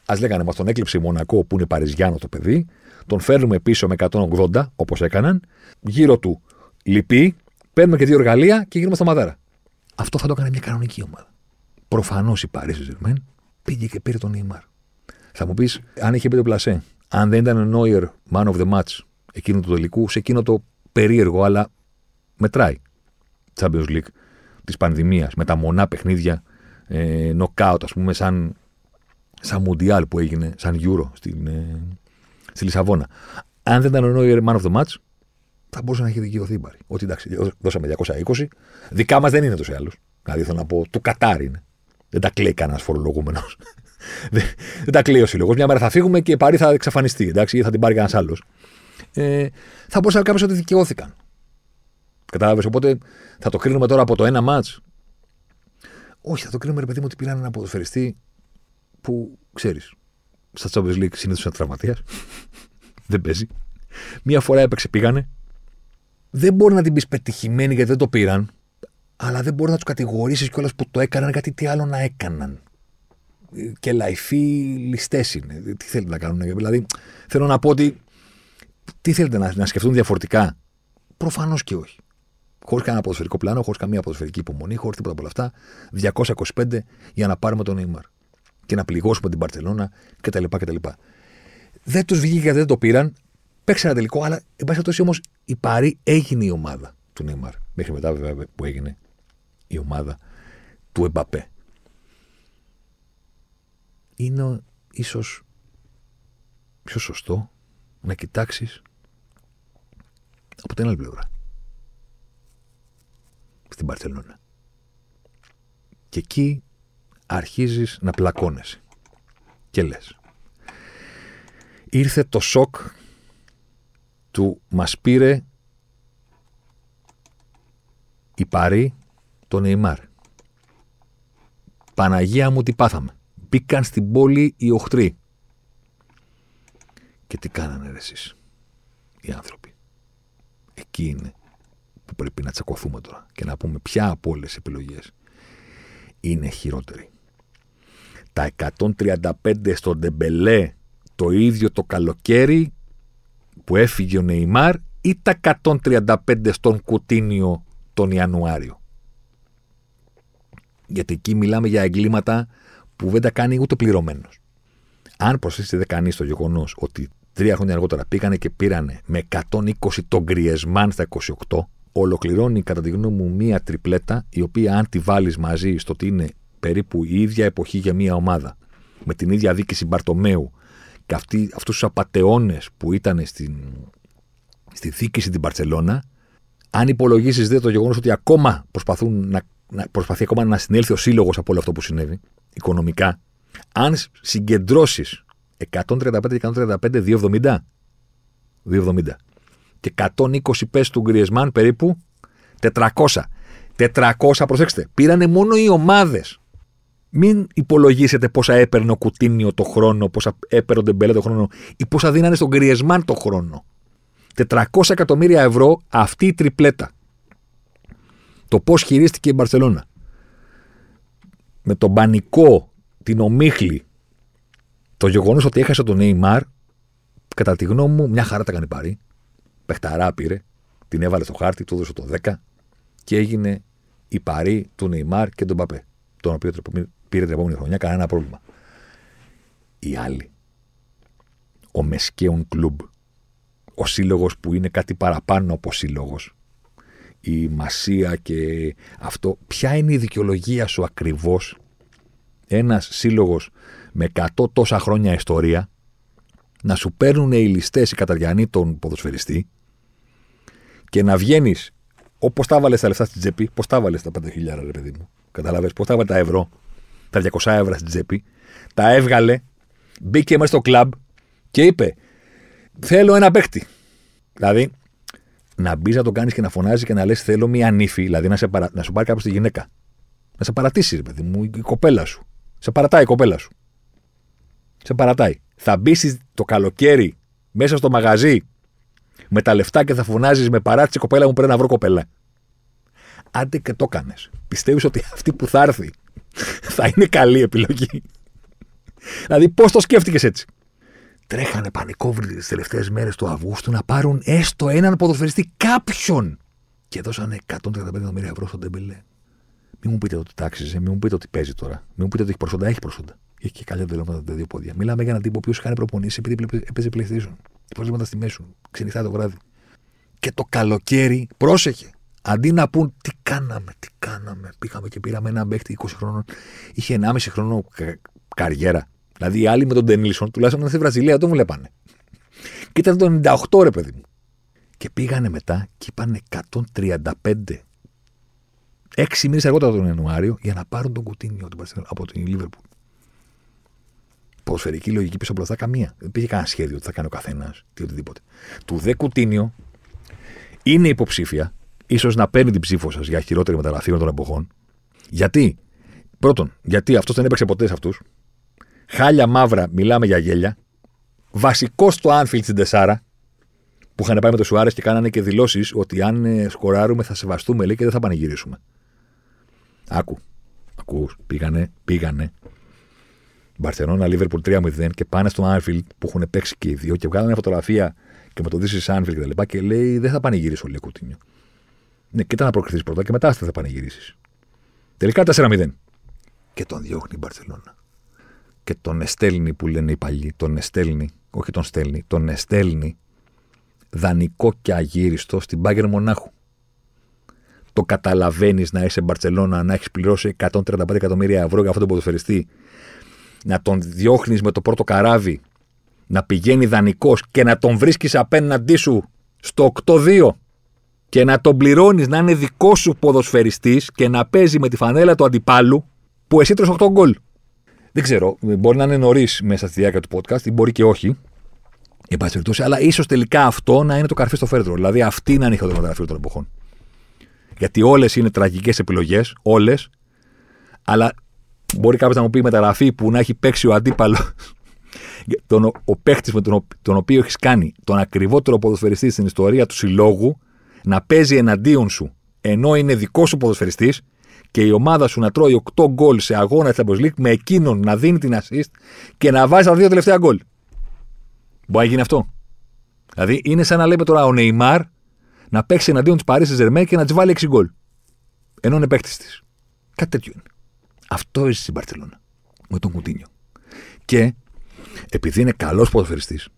Α λέγανε, μας τον έκλειψε η Μονακό που είναι Παριζιάνο το παιδί. Τον φέρνουμε πίσω με 180 όπως έκαναν. Γύρω του λυπεί. Παίρνουμε και δύο εργαλεία και γίνουμε στα μαδέρα. Αυτό θα το έκανε μια κανονική ομάδα. Προφανώς η Paris saint πήγε και πήρε τον Νίμαρ. Θα μου πεις, αν είχε πει το πλασέ, αν δεν ήταν ο Νόιερ man of the match εκείνου του τελικού, σε εκείνο το περίεργο, αλλά μετράει. Champions League της πανδημίας, με τα μονά παιχνίδια, ε, knockout, ας πούμε, σαν, σαν Mundial που έγινε, σαν Euro στην, ε, στη Λισαβόνα. Αν δεν ήταν ο Νόιερ man of the match, θα μπορούσε να έχει δικαιωθεί η Μπάρι. Ότι εντάξει, δώσαμε 220. Δικά μας δεν είναι τόσο άλλο. Δηλαδή θέλω να πω, του Κατάρ είναι. Δεν τα κλαίει κανένας φορολογούμενος. δεν, δεν τα κλαίει ο σύλλογος. Μια μέρα θα φύγουμε και η Παρή θα εξαφανιστεί. Εντάξει, ή θα την πάρει κανένας άλλος. Ε, θα μπορούσε να κάποιο ότι δικαιώθηκαν. Κατάλαβες. Οπότε θα το κρίνουμε τώρα από το ένα μάτ. Όχι, θα το κρίνουμε ρε παιδί μου ότι πήραν ένα ποδοσφαιριστή που ξέρεις. Στα Champions League συνήθως είναι τραυματίας. δεν παίζει. Μία φορά έπαιξε, πήγανε δεν μπορεί να την πεις πετυχημένη γιατί δεν το πήραν, αλλά δεν μπορεί να τους κατηγορήσεις κιόλας που το έκαναν γιατί τι άλλο να έκαναν. Και λαϊφοί ληστές είναι. Τι θέλετε να κάνουν. Δηλαδή, θέλω να πω ότι. Τι θέλετε να, να σκεφτούν διαφορετικά; Προφανώς και όχι. Χωρίς κανένα ποδοσφαιρικό πλάνο, χωρίς καμία ποδοσφαιρική υπομονή, χωρίς τίποτα από όλα αυτά. 225 για να πάρουμε τον Νίμαρ και να πληγώσουμε την Παρσελώνα κτλ. Δεν τους βγήκε γιατί δεν το πήραν. Παίξε ένα τελικό, αλλά εν πάση περιπτώσει όμως η Παρή έγινε η ομάδα του Νίμαρ. Μέχρι μετά βέβαια που έγινε η ομάδα του Εμπαπέ. Είναι ίσως πιο σωστό να κοιτάξεις από την άλλη πλευρά. Στην Παρσελόνα. Και εκεί αρχίζεις να πλακώνεσαι. Και λες. ήρθε το σοκ του μας πήρε η Παρή το Νεϊμάρ. Παναγία μου τι πάθαμε. Μπήκαν στην πόλη οι οχτροί. Και τι κάνανε ρε εσείς, οι άνθρωποι. Εκεί είναι που πρέπει να τσακωθούμε τώρα και να πούμε ποια από όλες τις επιλογές είναι χειρότερη. Τα 135 στον Ντεμπελέ το ίδιο το καλοκαίρι που έφυγε ο Νεϊμάρ ή τα 135 στον Κουτίνιο τον Ιανουάριο. Γιατί εκεί μιλάμε για εγκλήματα που δεν τα κάνει ούτε πληρωμένος. Αν προσθέσετε κανείς το γεγονός ότι τρία χρόνια αργότερα πήγανε και πήρανε με 120 τον Γκριεσμάν στα 28, ολοκληρώνει κατά τη γνώμη μου μία τριπλέτα, η οποία αν τη βάλεις μαζί στο ότι είναι περίπου η ίδια εποχή για μία ομάδα, με την ίδια δίκηση Μπαρτομέου και αυτούς τους απαταιώνες που ήταν στην, στη δίκηση την Παρσελώνα, αν υπολογίσεις δε το γεγονός ότι ακόμα προσπαθούν να, να, προσπαθεί ακόμα να συνέλθει ο σύλλογος από όλο αυτό που συνέβη, οικονομικά, αν συγκεντρώσεις 135-135, 270. 270. Και 120 πες του Γκριεσμάν περίπου 400. 400, προσέξτε, πήρανε μόνο οι ομάδες. Μην υπολογίσετε πόσα έπαιρνε ο Κουτίνιο το χρόνο, πόσα έπαιρνε ο Ντεμπέλε το χρόνο ή πόσα δίνανε στον Γκριεσμάν το χρόνο. 400 εκατομμύρια ευρώ αυτή η τριπλέτα. Το πώς χειρίστηκε η Μπαρσελόνα. Με τον πανικό, την ομίχλη, το γεγονός ότι έχασε τον Νέιμαρ, κατά τη γνώμη μου, μια χαρά τα κάνει πάρει. Πεχταρά πήρε, την έβαλε στο χάρτη, του έδωσε το 10 και έγινε η παρή του Νεϊμάρ και τον Παπέ. Τον οποίο πήρε την επόμενη χρονιά, κανένα πρόβλημα. Οι άλλοι. Ο Μεσκέον Κλουμπ. Ο σύλλογος που είναι κάτι παραπάνω από σύλλογος. Η μασία και αυτό. Ποια είναι η δικαιολογία σου ακριβώς; Ένας σύλλογος με 100 τόσα χρόνια ιστορία να σου παίρνουν οι ληστές οι καταριανοί τον ποδοσφαιριστή και να βγαίνεις όπω τα βάλε τα λεφτά στην τσέπη, πώς τα βάλε τα 5.000 ρε παιδί μου. Καταλαβες, πώς τα βάλε τα ευρώ, τα 200 ευρώ στην τσέπη, τα έβγαλε, μπήκε μέσα στο κλαμπ και είπε: Θέλω ένα παίχτη. Δηλαδή, να μπεις να το κάνεις και να φωνάζεις και να λες: Θέλω μία νύφη, δηλαδή να, σε παρα... να σου πάρει κάποιος τη γυναίκα. Να σε παρατήσει, ρε παιδί μου, η κοπέλα σου. Σε παρατάει η κοπέλα σου. Σε παρατάει. Θα μπει το καλοκαίρι μέσα στο μαγαζί με τα λεφτά και θα φωνάζεις με παράτηση κοπέλα μου πρέπει να βρω κοπέλα. Άντε και το έκανες. Πιστεύεις ότι αυτή που θα έρθει θα είναι καλή επιλογή. δηλαδή, πώς το σκέφτηκες έτσι; Τρέχανε πανικόβροι τις τελευταίες μέρες του Αυγούστου να πάρουν έστω έναν ποδοσφαιριστή κάποιον. Και δώσανε 135 εκατομμύρια ευρώ στον Τεμπελέ. Μην μου πείτε ότι τάξιζε, μην μου πείτε ότι παίζει τώρα. Μην μου πείτε ότι έχει προσόντα. Έχει προσόντα. Έχει και καλή με τα δύο πόδια. Μιλάμε για έναν τύπο που κάνει προπονήσεις επειδή έπαιζε PlayStation. Υπόλοιπα στη μέση σου. Ξενυχτά το βράδυ. Και το καλοκαίρι, πρόσεχε. Αντί να πούν τι κάναμε, τι κάναμε. Πήγαμε και πήραμε ένα παίχτη 20 χρόνων. Είχε 1,5 χρόνο κα, καριέρα. Δηλαδή οι άλλοι με τον Ντενίλσον τουλάχιστον ήταν στη Βραζιλία, τον βλέπανε. Και ήταν το 98 ρε παιδί μου. Και πήγανε μετά και είπαν 135 Έξι μήνες αργότερα τον Ιανουάριο για να πάρουν τον Κουτίνιο από την Λίβερπουλ. Ποδοσφαιρική λογική πίσω μπροστά καμία. Δεν πήγε κανένα σχέδιο ότι θα κάνει ο καθένας ή οτιδήποτε. Του δε Κουτίνιο είναι υποψήφια, ίσως να παίρνει την ψήφο σας για χειρότερη μεταγραφή των εποχών. Γιατί, πρώτον, γιατί αυτός δεν έπαιξε ποτέ σε αυτούς. Χάλια μαύρα, μιλάμε για γέλια. Βασικό στο Άνφιλτ στην Τεσάρα, που είχαν πάει με το Σουάρες και κάνανε και δηλώσεις ότι αν ε, σκοράρουμε θα σεβαστούμε λέει και δεν θα πανηγυρίσουμε. Άκου. Ακούς. Πήγανε, πήγανε. Μπαρσελόνα, Λίβερπουλ 3-0 και πάνε στο Άνφιλτ που έχουν παίξει και οι δύο και βγάλανε φωτογραφία και με το δει Άνφιλτ και τα λοιπά και λέει δεν θα πανηγυρίσω λέει Κούτινιο. Ναι, κοίτα να προκριθείς πρώτα και μετά θα πανηγυρίσεις. Τελικά 4-0. Και τον διώχνει η Μπαρσελόνα. Και τον εστέλνει που λένε οι παλιοί. Τον εστέλνει, όχι τον στέλνει, τον εστέλνει δανεικό και αγύριστο στην Μπάγκερ Μονάχου το καταλαβαίνεις να είσαι Μπαρσελόνα, να έχεις πληρώσει 135 εκατομμύρια ευρώ για αυτόν τον ποδοσφαιριστή, να τον διώχνεις με το πρώτο καράβι, να πηγαίνει δανεικός και να τον βρίσκεις απέναντί σου στο 8-2 και να τον πληρώνεις να είναι δικός σου ποδοσφαιριστής και να παίζει με τη φανέλα του αντιπάλου που εσύ τρως 8 γκολ. Δεν ξέρω, μπορεί να είναι νωρίς μέσα στη διάρκεια του podcast ή μπορεί και όχι. Εν πάση περιπτώσει, αλλά ίσως τελικά αυτό να είναι το καρφί στο φέρετρο. Δηλαδή αυτή να είναι η χειρότερη των εποχών. Γιατί όλες είναι τραγικές επιλογές, όλες, αλλά μπορεί κάποιος να μου πει μεταγραφή που να έχει παίξει ο αντίπαλο, τον, ο παίχτης με τον, τον οποίο έχεις κάνει τον ακριβότερο ποδοσφαιριστή στην ιστορία του συλλόγου, να παίζει εναντίον σου ενώ είναι δικός σου ποδοσφαιριστής και η ομάδα σου να τρώει 8 γκολ σε αγώνα της Champions League με εκείνον να δίνει την assist και να βάζει τα δύο τελευταία γκολ. Μπορεί να γίνει αυτό. Δηλαδή είναι σαν να λέμε τώρα ο Νεϊμάρ να παίξει εναντίον της Παρίσι Ζερμέ και να της βάλει 6 γκολ. Ενώ είναι παίχτη της. Κάτι τέτοιο είναι. Αυτό είναι στην Παρσελόνα. Με τον Κουτίνιο. Και επειδή είναι καλός ποδοσφαιριστής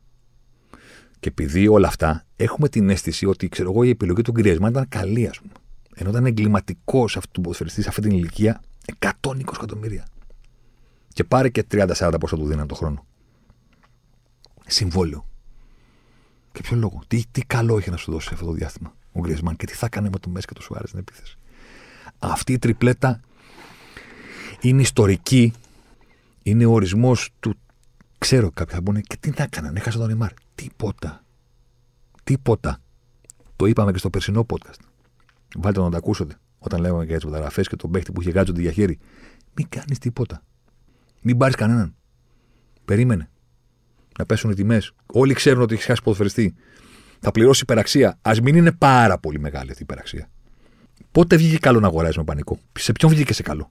και επειδή όλα αυτά, έχουμε την αίσθηση ότι ξέρω εγώ, η επιλογή του Γκριέσμαν ήταν καλή, ας πούμε. Ενώ ήταν εγκληματικός αυτός του ποδοσφαιριστής σε αυτή την ηλικία, 120 εκατομμύρια. Και πάρε και 30-40 πόσο του δίναν το χρόνο. Συμβόλαιο. Και ποιο λόγο; Τι, τι καλό είχε να σου δώσει αυτό το διάστημα ο Γκριέσμαν και τι θα έκανε με το Μέση και το Σουάρες στην επίθεση. Αυτή η τριπλέτα είναι ιστορική. Είναι ο ορισμός του. Ξέρω κάποιοι θα πούνε και τι να έκαναν. Έχασα τον Νιμάρ. Τίποτα. Τίποτα. Το είπαμε και στο περσινό podcast. Βάλτε να το ακούσετε. Όταν λέγαμε για τις μεταγραφέ και τον παίχτη που είχε γάτζοντι για χέρι. Μην κάνεις τίποτα. Μην πάρεις κανέναν. Περίμενε. Να πέσουν οι τιμές. Όλοι ξέρουν ότι έχεις χάσει ποδοσφαιριστή. Θα πληρώσει υπεραξία. Α μην είναι πάρα πολύ μεγάλη αυτή η υπεραξία. Πότε βγήκε καλό να αγοράζει με πανικό; Σε ποιον βγήκε σε καλό;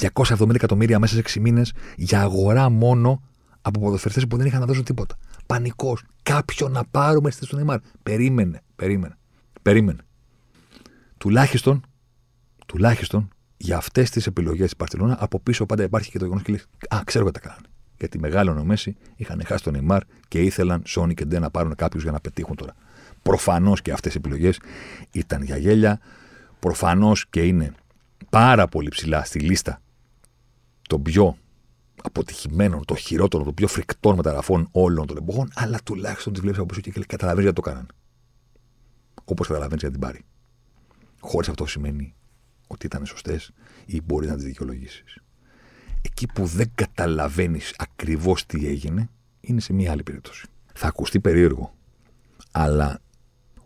270 εκατομμύρια μέσα σε 6 μήνες για αγορά μόνο από ποδοσφαιριστές που δεν είχαν να δώσουν τίποτα. Πανικός. Κάποιον να πάρουμε στη στον Νεϊμάρ. Περίμενε, περίμενε. Περίμενε. Τουλάχιστον, τουλάχιστον για αυτές τις επιλογές της Παρσελόνα από πίσω πάντα υπάρχει και το γεγονός και λέει Α, ξέρω τι τα κάνανε. Γιατί μεγάλο ο Μέση είχαν χάσει τον Νεϊμάρ και ήθελαν Σόνι και Ντε να πάρουν κάποιους για να πετύχουν τώρα. Προφανώς και αυτές οι επιλογές ήταν για γέλια. Προφανώς και είναι πάρα πολύ ψηλά στη λίστα των πιο αποτυχημένων, των χειρότερων, των πιο φρικτών μεταγραφών όλων των εποχών, αλλά τουλάχιστον τις βλέπεις από πίσω και καταλαβαίνεις γιατί το κάναν. Όπως καταλαβαίνεις γιατί την πάρει. Χωρίς αυτό σημαίνει ότι ήταν σωστές ή μπορεί να τις δικαιολογήσεις. Εκεί που δεν καταλαβαίνεις ακριβώς τι έγινε, είναι σε μια άλλη περίπτωση. Θα ακουστεί περίεργο, αλλά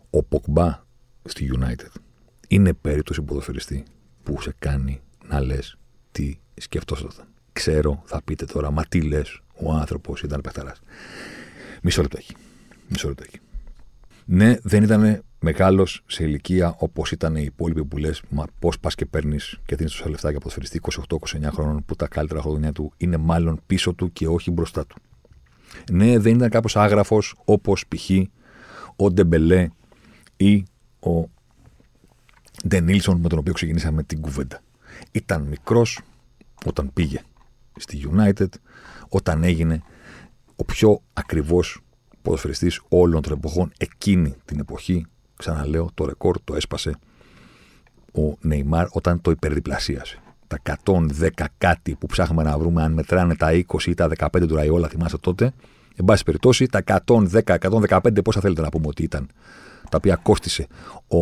ο Ποκμπά στη United είναι περίπτωση ποδοφεριστή που σε κάνει να λες τι σκεφτόσασταν. Ξέρω, θα πείτε τώρα, μα τι λες, ο άνθρωπος ήταν παιχταράς. Μισό λεπτό έχει. Μισό λεπτό έχει. Ναι, δεν ήταν μεγάλος σε ηλικία όπως ήταν οι υπόλοιποι που λες, μα πώς πας και παίρνεις και δίνεις τόσα λεφτά για ποδοσφαιριστή 28-29 χρόνων που τα καλύτερα χρόνια του είναι μάλλον πίσω του και όχι μπροστά του. Ναι, δεν ήταν κάπως άγραφος όπως π.χ. ο Ντεμπελέ ή ο Ντενίλσον με τον οποίο ξεκινήσαμε την κουβέντα. Ήταν μικρός όταν πήγε στη United, όταν έγινε ο πιο ακριβώς ποδοσφαιριστής όλων των εποχών εκείνη την εποχή. Ξαναλέω, το ρεκόρ το έσπασε ο Νεϊμάρ όταν το υπερδιπλασίασε. Τα 110 κάτι που ψάχνουμε να βρούμε, αν μετράνε τα 20 ή τα 15 του Ραϊόλα, θυμάστε τότε. Εν πάση περιπτώσει, τα 110-115, πόσα θέλετε να πούμε ότι ήταν, τα οποία κόστησε ο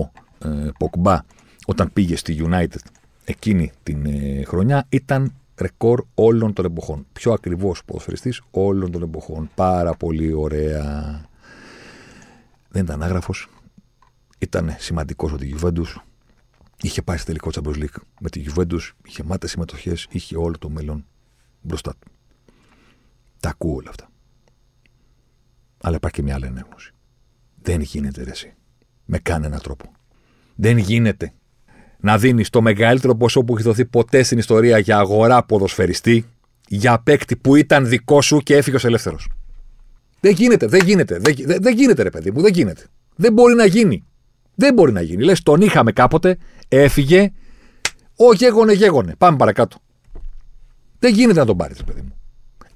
ε, Ποκμπά όταν πήγε στη United εκείνη την ε, χρονιά, ήταν ρεκόρ όλων των εποχών. Πιο ακριβώς ποδοσφαιριστής όλων των εποχών. Πάρα πολύ ωραία. Δεν ήταν άγραφος. Ήταν σημαντικός ότι η Juventus είχε πάει στο τελικό Champions League με τη Juventus, είχε μάτες συμμετοχές, είχε όλο το μέλλον μπροστά του. Τα ακούω όλα αυτά. Αλλά υπάρχει και μια άλλη ανέγνωση. Δεν γίνεται ρε, εσύ. Με κανένα τρόπο. Δεν γίνεται να δίνεις το μεγαλύτερο ποσό που έχει δοθεί ποτέ στην ιστορία για αγορά ποδοσφαιριστή για παίκτη που ήταν δικό σου και έφυγε ως ελεύθερος. Δεν γίνεται, δεν γίνεται. Δεν, δεν, δεν γίνεται, ρε παιδί μου, δεν γίνεται. Δεν μπορεί να γίνει. Δεν μπορεί να γίνει. Λες, τον είχαμε κάποτε, έφυγε. Ο γέγονε, γέγονε. Πάμε παρακάτω. Δεν γίνεται να τον πάρεις, ρε παιδί μου.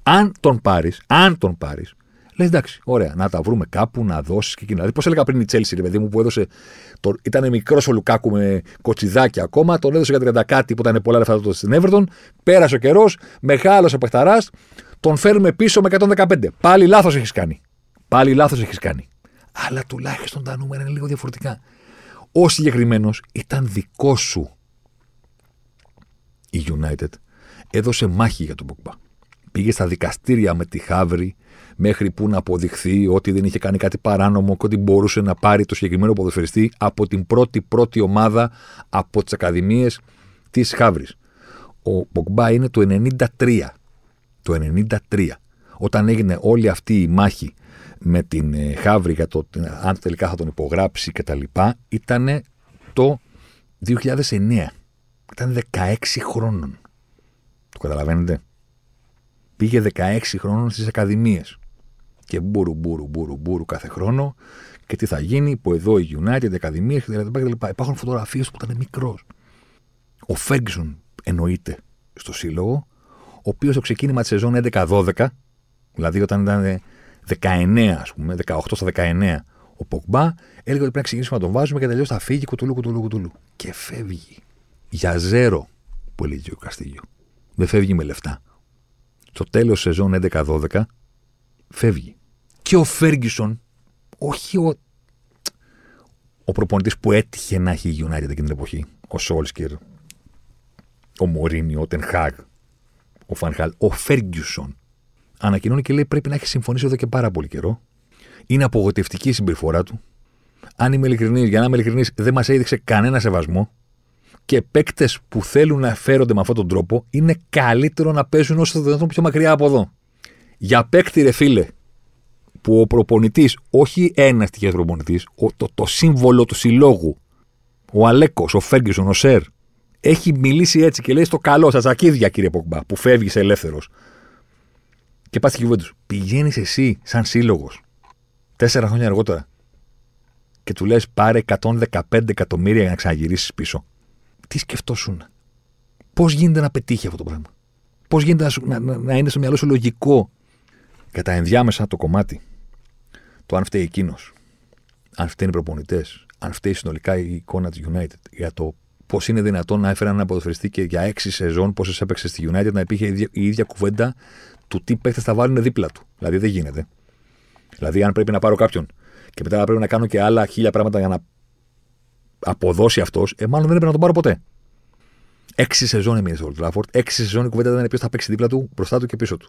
Αν τον πάρεις, αν τον πάρεις, Λες εντάξει, ωραία, να τα βρούμε κάπου, να δώσεις και εκείνα. Δηλαδή, πώς έλεγα πριν η Τσέλση, ρε παιδί μου, που έδωσε. Το, ήταν μικρός ο Λουκάκου με κοτσιδάκι ακόμα, τον έδωσε για 30 κάτι που ήταν πολλά λεφτά τότε στην Everton. Πέρασε ο καιρός, μεγάλος ο παιχταράς, τον φέρνουμε πίσω με 115. Πάλι λάθος έχεις κάνει. Πάλι λάθος έχεις κάνει. Αλλά τουλάχιστον τα νούμερα είναι λίγο διαφορετικά. Ο συγκεκριμένος ήταν δικός σου. Η United έδωσε μάχη για τον Ποκμπά. Πήγε στα δικαστήρια με τη Χαύρη, μέχρι που να αποδειχθεί ότι δεν είχε κάνει κάτι παράνομο και ότι μπορούσε να πάρει το συγκεκριμένο ποδοσφαιριστή από την πρώτη πρώτη ομάδα από τις ακαδημίες της Χάβρης. Ο Πογμπά είναι το 93. Το 93. Όταν έγινε όλη αυτή η μάχη με την ε, Χάβρη για το αν τελικά θα τον υπογράψει και τα λοιπά, ήταν το 2009. Ήταν 16 χρόνων. Το καταλαβαίνετε; Πήγε 16 χρόνων στις ακαδημίες. Και μπούρου, μπούρου, μπούρου, μπούρου κάθε χρόνο. Και τι θα γίνει, που εδώ η United, οι ακαδημίες κτλ. Υπάρχουν φωτογραφίες που ήταν μικρός. Ο Φέργκισον εννοείται στο σύλλογο, ο οποίος στο ξεκίνημα της σεζόν 11-12, δηλαδή όταν ήταν 19, ας πούμε, 18 στα 19, ο Ποκμπά έλεγε ότι πρέπει να ξεκινήσουμε να τον βάζουμε και τελειώ θα φύγει κουτουλού, κουτουλού, κουτουλού. Και φεύγει. Για ζέρο, που έλεγε ο Καστίγιο. Δεν φεύγει με λεφτά. Στο τέλος σεζόν 11-12 φεύγει. Και ο Φέργκισον, όχι ο, ο προπονητής που έτυχε να έχει η United εκείνη την εποχή, ο Σόλσκερ, ο Μωρίνι, ο Τενχάγ, ο Φανχάλ, ο Φέργκισον, ανακοινώνει και λέει πρέπει να έχει συμφωνήσει εδώ και πάρα πολύ καιρό. Είναι απογοητευτική η συμπεριφορά του. Αν είμαι ειλικρινής, για να είμαι ειλικρινής, δεν μας έδειξε κανένα σεβασμό. Και παίκτες που θέλουν να φέρονται με αυτόν τον τρόπο είναι καλύτερο να παίζουν όσο το δυνατόν πιο μακριά από εδώ. Για παίκτη, ρε φίλε, που ο προπονητής, όχι ένας τυχαίο προπονητής, το, το σύμβολο του συλλόγου, ο Αλέκος, ο Φέργκισον, ο Σερ, έχει μιλήσει έτσι και λέει στο καλό σας, ακίδια κύριε Ποκμπά, που φεύγεις ελεύθερος. Και πας στη κυβέρνηση. Πηγαίνεις εσύ, σαν σύλλογος, τέσσερα χρόνια αργότερα, και του λες πάρε 115 εκατομμύρια για να ξαναγυρίσεις πίσω. Τι σκεφτόσουν; Πώς γίνεται να πετύχει αυτό το πράγμα; Πώς γίνεται να, να, να, είναι στο μυαλό σου λογικό. Κατά ενδιάμεσα το κομμάτι. Το αν φταίει εκείνος. Αν φταίνει οι προπονητές. Αν φταίει συνολικά η εικόνα της United. Για το πώς είναι δυνατόν να έφεραν ένα ποδοσφαιριστή και για έξι σεζόν, πόσες έπαιξε στη United, να υπήρχε η ίδια κουβέντα του τι παίχτε θα βάλουν δίπλα του. Δηλαδή δεν γίνεται. Δηλαδή, αν πρέπει να πάρω κάποιον και μετά πρέπει να κάνω και άλλα χίλια πράγματα για να αποδώσει αυτός, ε, μάλλον δεν έπρεπε να τον πάρω ποτέ. Έξι σεζόν έμεινε στο Old Trafford. Έξι σεζόν η κουβέντα ήταν ποιος θα παίξει δίπλα του, μπροστά του και πίσω του.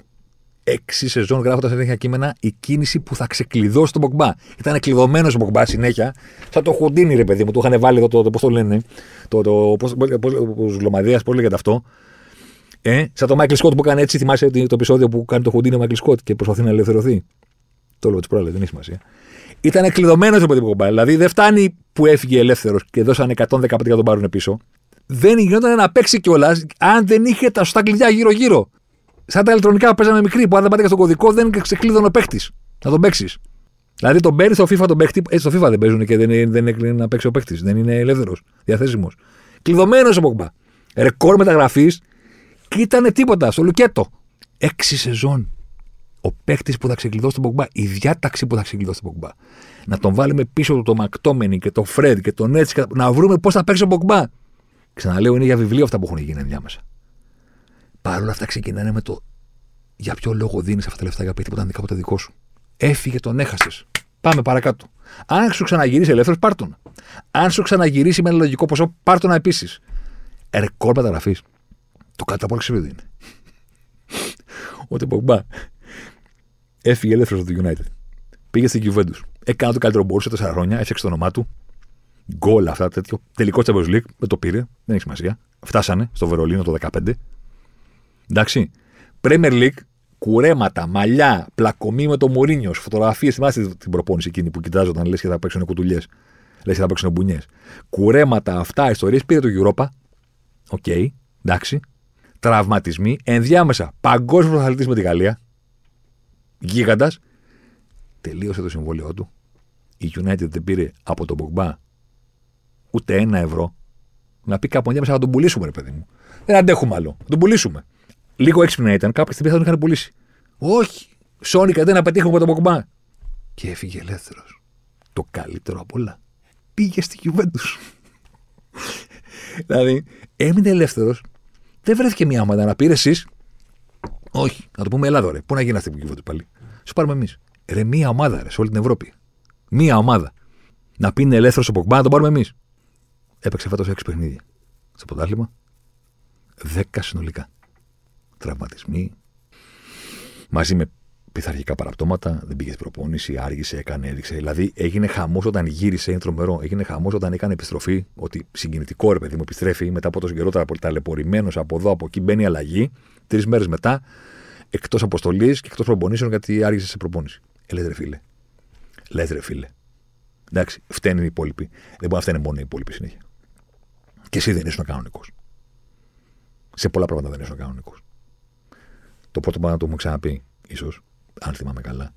Έξι σεζόν γράφοντας τέτοια κείμενα η κίνηση που θα ξεκλειδώσει τον Μπογκμπά. Ήταν κλειδωμένος ο Μπογκμπά συνέχεια. Σαν το χουντίνι, ρε παιδί μου, του είχαν βάλει εδώ το, το, το πώς το λένε. Το, το, πώς, πώς, πώς λέγεται αυτό. Ε, σαν το Μάικλ Σκότ που έκανε έτσι, θυμάσαι το επεισόδιο που κάνει το χουντίνι ο Μάικλ Σκότ και προσπαθεί να ελευθερωθεί. Το λέω τις προάλλες, δεν έχει σημασία. Ήταν κλειδωμένος ο παιδί Δηλαδή δεν φτάνει που έφυγε ελεύθερος και δώσανε 115 για τον πάρουν πίσω. Δεν γινόταν να παίξει κιόλας αν δεν είχε τα σωστά κλειδιά γύρω-γύρω. Σαν τα ηλεκτρονικά που παίζαμε μικρή, που αν δεν πάτε στον κωδικό δεν ξεκλείδωνε ο παίχτη. Να τον παίξεις. Δηλαδή τον παίρνει στο FIFA τον παίχτη, έτσι στο FIFA δεν παίζουν και δεν, δεν έκλεινε να παίξει ο παίχτη. Δεν είναι ελεύθερος, διαθέσιμος. Κλειδωμένος ο Πογμπά. Ρεκόρ μεταγραφής και ήταν τίποτα στο Λουκέτο. Έξι σεζόν. Ο παίχτη που θα ξεκλειδώσει τον Πογμπά, η διάταξη που θα ξεκλειδώσει τον Πογμπά. Να τον βάλουμε πίσω του το Μακτόμενι και το Φρέντ και τον Έτσι, να βρούμε πώς θα παίξει ο Πογμπά. Ξαναλέω, είναι για βιβλίο αυτά που έχουν γίνει ενδιάμεσα. Παρ' όλα αυτά ξεκινάνε με το για ποιο λόγο δίνεις αυτά τα λεφτά για παίχτη που ήταν κάποτε δικό σου. Έφυγε, τον έχασες. Πάμε παρακάτω. Αν σου ξαναγυρίσει ελεύθερος, πάρ τον. Αν σου ξαναγυρίσει με ένα λογικό ποσό, πάρ τον επίσης. Ρεκόρ μεταγραφής. Το κατά από είναι. Ότι Πογκμπά έφυγε ελεύθερος από το United. Πήγε στην Juventus. Έκανε το καλύτερο μπορούσε τέσσερα χρόνια, έφτιαξε το όνομά του. Γκολ αυτά τέτοιο. Τελικός Champions League. Με το πήρε. Δεν έχει σημασία. Φτάσανε στο Βερολίνο το 15. Εντάξει. Premier League, κουρέματα, μαλλιά, πλακωμή με το Μωρίνιο, φωτογραφίες. Θυμάστε την προπόνηση εκείνη που κοιτάζονταν λες και θα παίξουν κουτουλιές. Λες και θα παίξουν μπουνιές. Κουρέματα, αυτά, ιστορίες. Πήρε το Europa. OK. Okay, εντάξει τραυματισμοί, ενδιάμεσα παγκόσμιος πρωταθλητής με τη Γαλλία, γίγαντας, τελείωσε το συμβόλαιό του. Η United δεν πήρε από τον Πογμπά ούτε ένα ευρώ. Να πει κάπου ενδιάμεσα να τον πουλήσουμε, ρε παιδί μου. Δεν αντέχουμε άλλο. Να τον πουλήσουμε. Λίγο έξυπνα ήταν, κάποια στιγμή θα τον είχαν πουλήσει. Όχι. Σώνει και ντε να πετύχουμε από τον Πογμπά. Και έφυγε ελεύθερος. Το καλύτερο απ' όλα. Πήγε στη Juventus. δηλαδή, έμεινε ελεύθερος δεν βρέθηκε μια ομάδα να πήρε εσείς. Όχι, να το πούμε Ελλάδα, ρε. Πού να γίνει αυτή που κυβέρνηση πάλι. Σου πάρουμε εμείς. Ρε, μία ομάδα, ρε, σε όλη την Ευρώπη. Μία ομάδα. Να πει είναι ελεύθερος ο Ποκμπά, να τον πάρουμε εμείς. Έπαιξε φέτος 6 παιχνίδια. Στο πρωτάθλημα. 10 συνολικά. Τραυματισμοί. Μαζί με πειθαρχικά παραπτώματα, δεν πήγε στην προπόνηση, άργησε, έκανε, έδειξε. Δηλαδή έγινε χαμός όταν γύρισε, είναι τρομερό. Έγινε χαμός όταν έκανε επιστροφή. Ότι συγκινητικό ρε παιδί μου επιστρέφει μετά από τόσο καιρό ταλαιπωρημένος από εδώ, από εκεί μπαίνει αλλαγή. Τρεις μέρες μετά, εκτός αποστολής και εκτός προπονήσεων γιατί άργησε σε προπόνηση. Ε, λες ρε φίλε. Λες ρε φίλε. Εντάξει, φταίνει οι υπόλοιποι. Δεν μπορεί να φταίνει μόνο οι υπόλοιποι συνέχεια. Και εσύ δεν ήσουν κανονικός. Σε πολλά πράγματα δεν ήσουν κανονικός. Το πρώτο πράγμα το έχουμε ξαναπεί, ίσως, αν θυμάμαι καλά.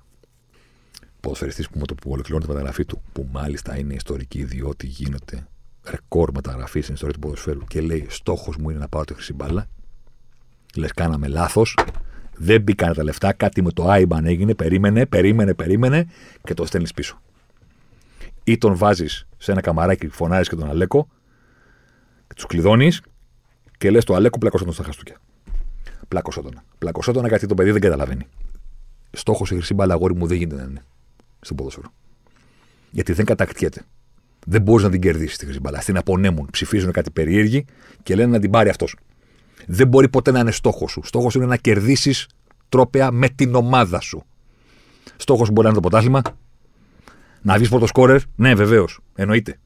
Ποδοσφαιριστής που, το που ολοκληρώνει τη μεταγραφή του, που μάλιστα είναι ιστορική, διότι γίνεται ρεκόρ μεταγραφής στην ιστορία του ποδοσφαίρου και λέει: Στόχος μου είναι να πάω τη χρυσή μπάλα. Λες, κάναμε λάθος. Δεν μπήκαν τα λεφτά. Κάτι με το IBAN έγινε. Περίμενε, περίμενε, περίμενε και το στέλνεις πίσω. Ή τον βάζεις σε ένα καμαράκι, φωνάζεις και τον Αλέκο, τους κλειδώνεις και λες το Αλέκο πλακώσαν στα χαστούκια. Πλακωσότονα. Πλακωσότονα γιατί το παιδί δεν καταλαβαίνει. Στόχος η χρυσή μπάλα αγόρι μου δεν γίνεται να είναι στο ποδόσφαιρο. Γιατί δεν κατακτιέται. Δεν μπορείς να την κερδίσεις τη χρυσή μπάλα. Την απονέμουν. Ψηφίζουν κάτι περίεργοι και λένε να την πάρει αυτός. Δεν μπορεί ποτέ να είναι στόχος σου. Στόχος είναι να κερδίσεις τρόπεα με την ομάδα σου. Στόχος μπορεί να είναι το ποτάσμα. Να βγεις πρώτο σκόρερ. Ναι, βεβαίως. Εννοείται.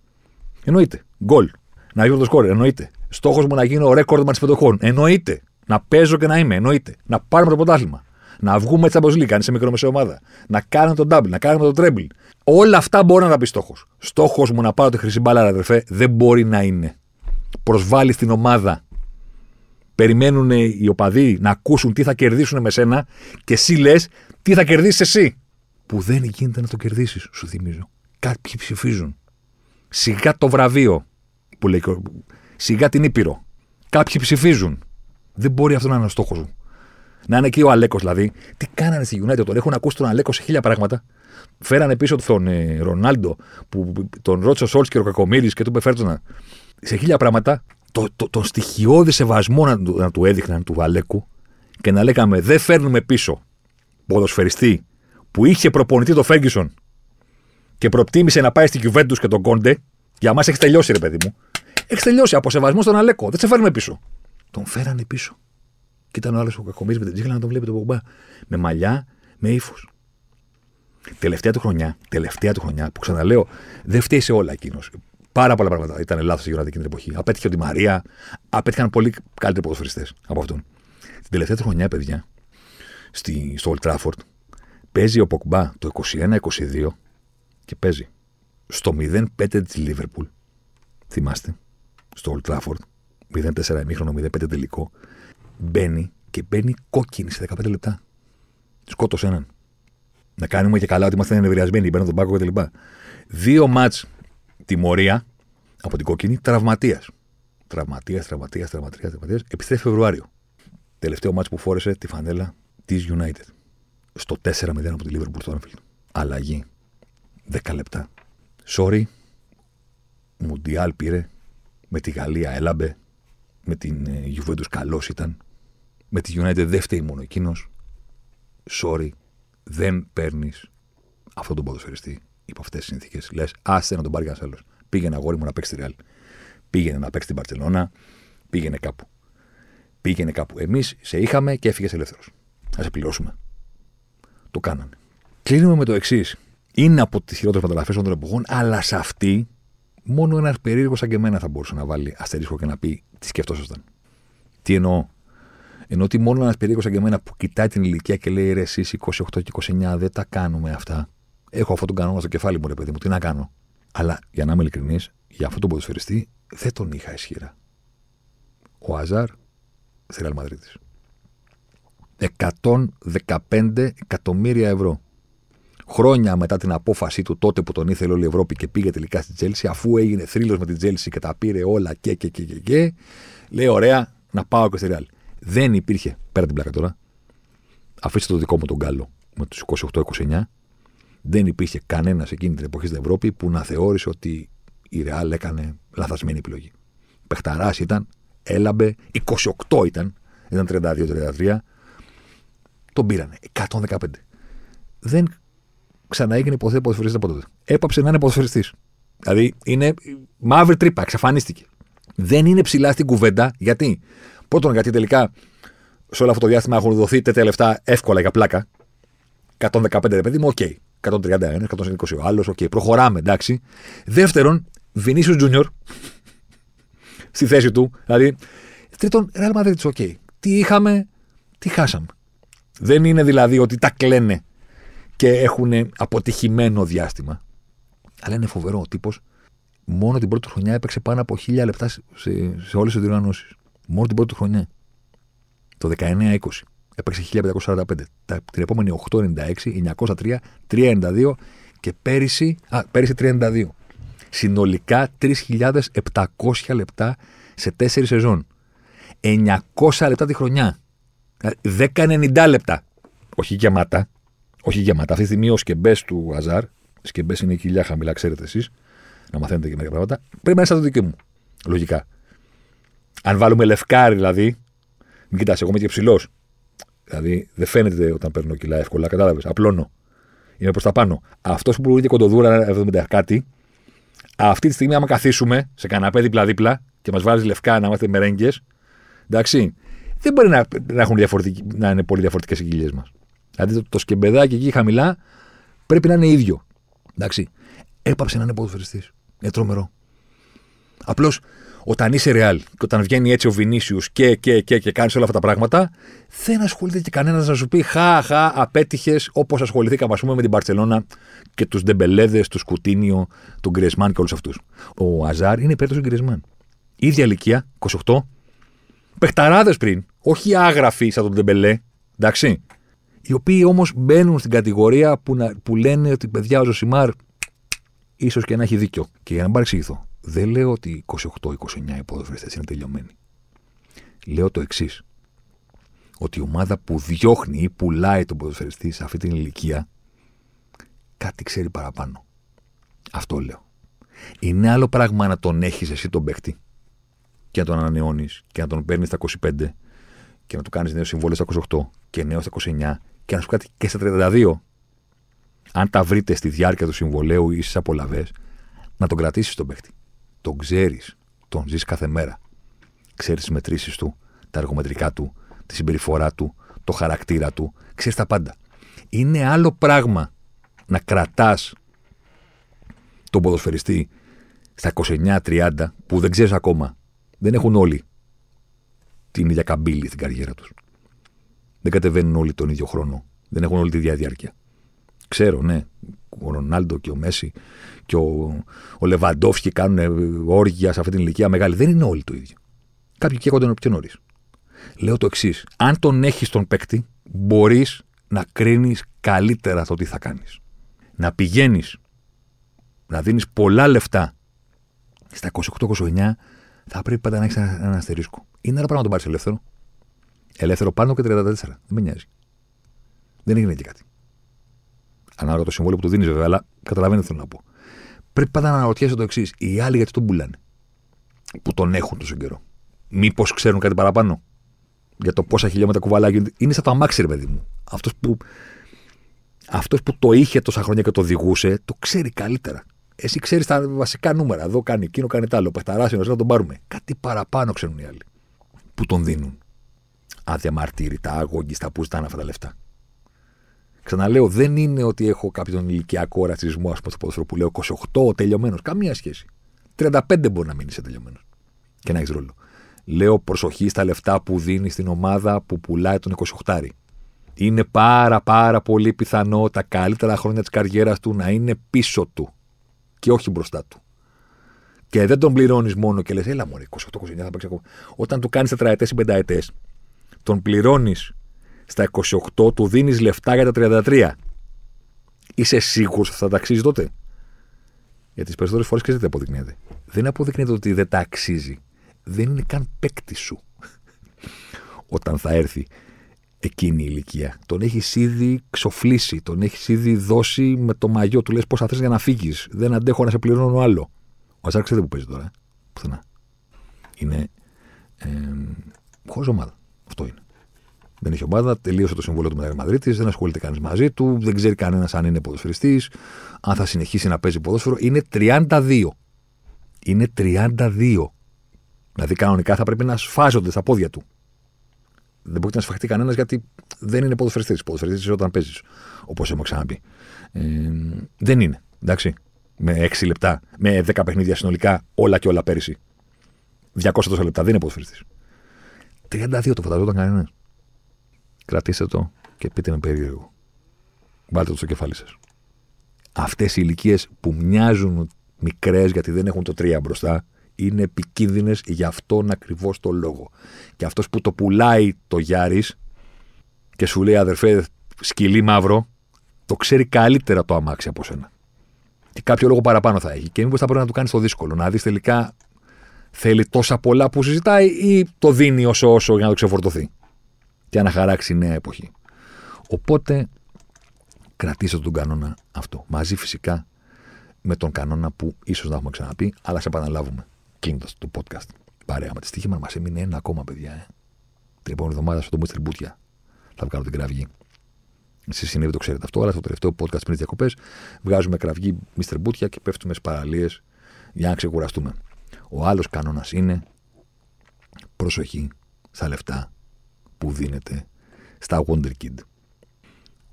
Εννοείται. Γκολ. Να βγεις πρώτο σκόρερ. Εννοείται. Στόχος μου να γίνω ρέκορντ τη πεντοχών. Εννοείται. Να παίζω και να είμαι. Εννοείται. Να πάρουμε το ποτάσμα. Να βγούμε έτσι από League, αν είσαι μικρομεσαία ομάδα. Να κάνουμε τον double, να κάνουμε τον treble. Όλα αυτά μπορεί να τα πει στόχος. Στόχος μου να πάρω τη χρυσή μπάλα, αδερφέ, δεν μπορεί να είναι. Προσβάλλει την ομάδα. Περιμένουν οι οπαδοί να ακούσουν τι θα κερδίσουν με σένα και εσύ λες τι θα κερδίσεις εσύ. Που δεν γίνεται να το κερδίσεις, σου θυμίζω. Κάποιοι ψηφίζουν. Σιγά το βραβείο που λέει. Σιγά την Ήπειρο. Κάποιοι ψηφίζουν. Δεν μπορεί αυτό να είναι ο στόχος μου. Να είναι και ο Αλέκος δηλαδή. Τι κάνανε στη United, τον έχουν ακούσει τον Αλέκο σε χίλια πράγματα. Φέρανε πίσω τον ε, Ρονάλντο, που, τον ρώτησε ο Σόλτς και ο Κακομήρη και του είπε σε χίλια πράγματα. Το, το, τον στοιχειώδη σεβασμό να, να του έδειχναν του Αλέκου και να λέγαμε δεν φέρνουμε πίσω ποδοσφαιριστή που είχε προπονητή το Φέγγισον και προτίμησε να πάει στη Κιουβέντου και τον Κόντε. Για μας έχεις τελειώσει, ρε παιδί μου. Έχεις τελειώσει από σεβασμό στον Αλέκο. Δεν σε φέρνουμε πίσω. Τον φέρανε πίσω. Και ήταν ο άλλος ο κακομίρι με την τσίχλα να τον βλέπει τον Πογκμπά. Με μαλλιά, με ύφος. Τελευταία του χρονιά, τελευταία του χρονιά, που ξαναλέω, δεν φταίει σε όλα εκείνος. Πάρα πολλά πράγματα ήταν λάθος για εκείνη την εποχή. Απέτυχε ότι η Μαρία, απέτυχαν πολύ καλύτεροι ποδοσφαιριστές από αυτόν. Την τελευταία του χρονιά, παιδιά, στη, στο Old Trafford, παίζει ο Ποκμπά το 21-22 και παίζει στο 0-5 της Λίβερπουλ. Θυμάστε, στο Old Trafford, 0-4 ημίχρονο, 0-5 τελικό μπαίνει και μπαίνει κόκκινη σε 15 λεπτά. Σκότωσε έναν. Να κάνουμε και καλά ότι είμαστε ενευριασμένοι, μπαίνουν τον πάκο κτλ. Δύο μάτς τιμωρία από την κόκκινη τραυματίας. Τραυματίας, τραυματίας, τραυματίας, τραυματίας. Επιστρέφει Φεβρουάριο. Τελευταίο μάτς που φόρεσε τη φανέλα της United. Στο 4-0 από τη Liverpool στο Anfield. Αλλαγή. 10 λεπτά. Sorry. Μουντιάλ πήρε. Με τη Γαλλία έλαμπε. Με την ε, Juventus καλός ήταν με τη United δεν φταίει μόνο εκείνος. Sorry, δεν παίρνεις αυτόν τον ποδοσφαιριστή υπό αυτές τις συνθήκες. Λες, άστε να τον πάρει κανένας άλλος. Πήγαινε αγόρι μου να παίξει τη Real. Πήγαινε να παίξει την Παρσελώνα. Πήγαινε κάπου. Πήγαινε κάπου. Εμείς σε είχαμε και έφυγες ελεύθερος. Α σε πληρώσουμε. Το κάνανε. Κλείνουμε με το εξής. Είναι από τις χειρότερες μεταγραφέ των εποχών, αλλά σε αυτή μόνο ένας περίεργος σαν και εμένα θα μπορούσε να βάλει αστερίσκο και να πει τι σκεφτόσασταν. Τι εννοώ. Ενώ ότι μόνο ένας περίεργος σαν και εμένα που κοιτάει την ηλικία και λέει ρε, εσεί 28 και 29 δεν τα κάνουμε αυτά. Έχω αυτόν τον κανόνα στο κεφάλι μου, ρε παιδί μου, τι να κάνω. Αλλά για να είμαι ειλικρινής, για αυτόν τον ποδοσφαιριστή δεν τον είχα ισχυρά. Ο Αζάρ στη Ρεάλ Μαδρίτη. 115 εκατομμύρια ευρώ. Χρόνια μετά την απόφασή του τότε που τον ήθελε όλη η Ευρώπη και πήγε τελικά στη Τσέλσι, αφού έγινε θρύλος με την Τσέλσι και τα πήρε όλα και και και και, και λέει: Ωραία, να πάω και στη Ρεάλ. Δεν υπήρχε, πέρα την πλάκα τώρα, αφήστε το δικό μου τον Γκάλο με τους 28-29, δεν υπήρχε κανένας εκείνη την εποχή στην Ευρώπη που να θεώρησε ότι η Ρεάλ έκανε λαθασμένη επιλογή. Πεχταράς ήταν, έλαμπε, 28 ήταν, ήταν 32-33, τον πήρανε. 115. Δεν ξαναέγινε υποθέτει ποδοσφαιριστής από τότε. Έπαψε να είναι ποδοσφαιριστής. Δηλαδή είναι μαύρη τρύπα, εξαφανίστηκε. Δεν είναι ψηλά στην κουβέντα γιατί; Πρώτον, γιατί τελικά σε όλο αυτό το διάστημα έχουν δοθεί τέτοια λεφτά εύκολα για πλάκα. 115 ρε παιδί μου, οκ. 131, 120 ο άλλος, οκ. Προχωράμε, εντάξει. Δεύτερον, Βινίσιο Τζούνιορ στη θέση του. Δηλαδή, τρίτον, Real Madrid, OK. Τι είχαμε, τι χάσαμε. Δεν είναι δηλαδή ότι τα κλαίνε και έχουν αποτυχημένο διάστημα. Αλλά είναι φοβερό ο τύπος. Μόνο την πρώτη χρονιά έπαιξε πάνω από χίλια λεπτά σε, σε όλες τις διοργανώσεις. Μόνο την πρώτη χρονιά. Το 19-20. Έπαιξε 1545. την επόμενη 896, 903, 392 και πέρυσι, α, πέρυσι 32. Συνολικά 3.700 λεπτά σε 4 σεζόν. 900 λεπτά τη χρονιά. 10-90 λεπτά. Όχι γεμάτα. Όχι γεμάτα. Αυτή τη στιγμή ο σκεμπές του Αζάρ, σκεμπές είναι κοιλιά χαμηλά, ξέρετε εσείς, να μαθαίνετε και μερικά πράγματα, πρέπει να είναι σαν το δικό μου. Λογικά. Αν βάλουμε λευκάρι δηλαδή, μην κοιτάς, εγώ είμαι και ψηλός. Δηλαδή δεν φαίνεται όταν παίρνω κιλά εύκολα, κατάλαβες. Απλώνω. Είμαι προς τα πάνω. Αυτός που πουλούσε κοντοδούρα 70 κάτι, αυτή τη στιγμή, άμα καθίσουμε σε καναπέ δίπλα-δίπλα και μας βάλει λευκά να είμαστε μερέγγες, εντάξει, δεν μπορεί να, να, έχουν να είναι πολύ διαφορετικές οι κοιλιές μας. Δηλαδή το, το σκεμπεδάκι εκεί χαμηλά πρέπει να είναι ίδιο. Εντάξει. Έπαψε να είναι ποδοσφαιριστής. Είναι τρομερό. Απλώς όταν είσαι ρεάλ και όταν βγαίνει έτσι ο Βινίσιου και, και, και, και κάνεις όλα αυτά τα πράγματα, δεν ασχολείται και κανένας να σου πει Χα, χα, απέτυχες όπως ασχοληθήκαμε, ας πούμε, με την Παρσελώνα και τους Ντεμπελέδες, τους Σκουτίνιο, τον Γκρεσμάν και όλους αυτούς. Ο Αζάρ είναι υπέρ του Γκρεσμάν. ίδια ηλικία, 28. Παιχταράδες πριν, όχι άγραφοι σαν τον Ντεμπελέ, εντάξει. Οι οποίοι όμως μπαίνουν στην κατηγορία που, να, που λένε ότι παιδιά ο Ζοσιμάρ ίσως και να έχει δίκιο. Και για να μην παρεξηγηθώ, δεν λέω ότι 28-29 οι ποδοσφαιριστές είναι τελειωμένοι. Λέω το εξής. Ότι η ομάδα που διώχνει ή πουλάει τον ποδοσφαιριστή σε αυτή την ηλικία κάτι ξέρει παραπάνω. Αυτό λέω. Είναι άλλο πράγμα να τον έχεις εσύ τον παίχτη και να τον ανανεώνεις και να τον παίρνεις στα 25 και να του κάνεις νέο συμβόλαιο στα 28 και νέο στα 29 και να σου κάτι και στα 32. Αν τα βρείτε στη διάρκεια του συμβολέου ή στις απολαυές, να τον κρατήσεις τον παίχτη τον ξέρεις, τον ζεις κάθε μέρα. Ξέρεις τις μετρήσεις του, τα εργομετρικά του, τη συμπεριφορά του, το χαρακτήρα του, ξέρεις τα πάντα. Είναι άλλο πράγμα να κρατάς τον ποδοσφαιριστή στα 29-30 που δεν ξέρεις ακόμα. Δεν έχουν όλοι την ίδια καμπύλη στην καριέρα τους. Δεν κατεβαίνουν όλοι τον ίδιο χρόνο. Δεν έχουν όλη τη διάρκεια. Ξέρω, ναι, ο Ρονάλντο και ο Μέση και ο, ο Λεβαντόφσκι κάνουν όργια σε αυτή την ηλικία μεγάλη. Δεν είναι όλοι το ίδιο. Κάποιοι καίγονται πιο νωρίς. Λέω το εξής. Αν τον έχεις τον παίκτη, μπορείς να κρίνεις καλύτερα το τι θα κάνεις. Να πηγαίνεις να δίνεις πολλά λεφτά στα 28-29, θα πρέπει πάντα να έχεις ένα αστερίσκο. Είναι ένα πράγμα να τον πάρει ελεύθερο. Ελεύθερο πάνω και 34. Δεν με νοιάζει. Δεν έγινε και κάτι. Ανάλογα το συμβόλαιο που του δίνεις βέβαια, αλλά καταλαβαίνετε τι θέλω να πω. Πρέπει πάντα να αναρωτιέσαι το εξής. Οι άλλοι γιατί τον πουλάνε; Που τον έχουν τόσο καιρό. Μήπως ξέρουν κάτι παραπάνω; Για το πόσα χιλιόμετρα κουβαλάει. Είναι σαν το αμάξι, ρε παιδί μου. Αυτός που, αυτός που το είχε τόσα χρόνια και το οδηγούσε, το ξέρει καλύτερα. Εσύ ξέρεις τα βασικά νούμερα. Εδώ κάνει εκείνο, κάνει τ' άλλο. Πεχταράσιο, να τον πάρουμε. Κάτι παραπάνω ξέρουν οι άλλοι. Που τον δίνουν. Αδιαμαρτύρητα, αγόγγιστα, που ζητάνε αυτά τα λεφτά. Ξαναλέω, δεν είναι ότι έχω κάποιον ηλικιακό ρατσισμό, ας πούμε, στο ποδόσφαιρο που λέω 28 τελειωμένος. Καμία σχέση. 35 μπορεί να μείνει σε τελειωμένος και να έχεις ρόλο. Λέω προσοχή στα λεφτά που δίνει στην ομάδα που πουλάει τον 28. Είναι πάρα πάρα πολύ πιθανό τα καλύτερα χρόνια της καριέρας του να είναι πίσω του και όχι μπροστά του. Και δεν τον πληρώνεις μόνο και λες, έλα μόνο 28-29 θα παίξει ακόμα. Όταν του κάνεις τετραετές ή πενταετές, τον πληρώνεις στα 28 του δίνεις λεφτά για τα 33. Είσαι σίγουρος ότι θα τα αξίζει τότε; Γιατί τις περισσότερες φορές ξέρετε τι αποδεικνύεται; Δεν αποδεικνύεται ότι δεν τα αξίζει. Δεν είναι καν παίκτη σου. Όταν θα έρθει εκείνη η ηλικία. Τον έχεις ήδη ξοφλήσει, τον έχεις ήδη δώσει με το μαγιό. Του λες πόσα θες για να φύγεις; Δεν αντέχω να σε πληρώνω άλλο. Ο Αζάρ ξέρετε που παίζει τώρα. Ε; Πουθενά. Είναι. Ε, χωρίς ομάδα. Αυτό είναι. Δεν έχει ομάδα, τελείωσε το συμβόλαιο του με την Μαδρίτης, δεν ασχολείται κανείς μαζί του, δεν ξέρει κανένας αν είναι ποδοσφαιριστής, αν θα συνεχίσει να παίζει ποδόσφαιρο. Είναι 32. Είναι 32. Δηλαδή κανονικά θα πρέπει να σφάζονται στα πόδια του. δεν μπορεί να σφαχτεί κανένας γιατί δεν είναι ποδοσφαιριστής. Ποδοσφαιριστής όταν παίζεις, όπως έχω ξαναπεί. Ε, δεν είναι. Εντάξει. Με 6 λεπτά, με 10 παιχνίδια συνολικά, όλα και όλα πέρυσι. 200 τόσα λεπτά δεν είναι ποδοσφαιριστής. 32 το φανταζόταν κανένας. Κρατήστε το και πείτε με περίεργο. Βάλτε το στο κεφάλι σας. Αυτές οι ηλικίες που μοιάζουν μικρές γιατί δεν έχουν το 3 μπροστά, είναι επικίνδυνες για αυτόν ακριβώς το λόγο. Και αυτός που το πουλάει το Γιάρης και σου λέει αδερφέ, σκυλί μαύρο, το ξέρει καλύτερα το αμάξι από σένα. Και κάποιο λόγο παραπάνω θα έχει. Και μήπως θα πρέπει να του κάνεις το δύσκολο. Να δεις τελικά θέλει τόσα πολλά που συζητάει ή το δίνει όσο όσο για να το ξεφορτωθεί. Και να χαράξει νέα εποχή. Οπότε κρατήστε τον κανόνα αυτό. Μαζί φυσικά με τον κανόνα που ίσως να έχουμε ξαναπεί, αλλά σε επαναλάβουμε κλείνοντας το podcast. Παρέα με τη στοίχημα μας έμεινε ένα ακόμα, παιδιά. Ε. Την επόμενη εβδομάδα στο Μίστρι Μπούτια θα βγάλω την κραυγή. Εσεί συνέβη το ξέρετε αυτό, αλλά στο τελευταίο podcast πριν τις διακοπές βγάζουμε κραυγή Mr. Μπούτια και πέφτουμε στι παραλίες για να ξεκουραστούμε. Ο άλλος κανόνας είναι προσοχή στα λεφτά που δίνεται στα Wonder Kid.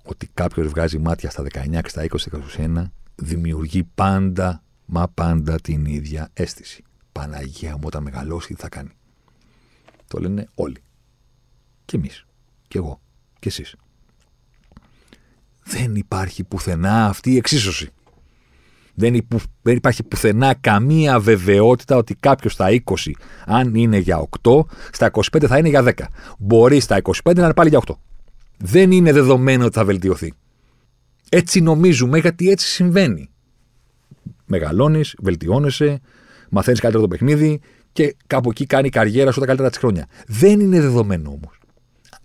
Ότι κάποιος βγάζει μάτια στα 19 και στα 20 21 δημιουργεί πάντα, μα πάντα την ίδια αίσθηση. Παναγία μου όταν μεγαλώσει τι θα κάνει. Το λένε όλοι. Και εμείς. Και εγώ. Και εσείς. Δεν υπάρχει πουθενά αυτή η εξίσωση. Δεν, δεν υπάρχει πουθενά καμία βεβαιότητα ότι κάποιος στα 20, αν είναι για 8, στα 25 θα είναι για 10. Μπορεί στα 25 να είναι πάλι για 8. Δεν είναι δεδομένο ότι θα βελτιωθεί. Έτσι νομίζουμε γιατί έτσι συμβαίνει. Μεγαλώνεις, βελτιώνεσαι, μαθαίνεις καλύτερα το παιχνίδι και κάπου εκεί κάνει καριέρα σου τα καλύτερα της χρόνια. Δεν είναι δεδομένο όμως.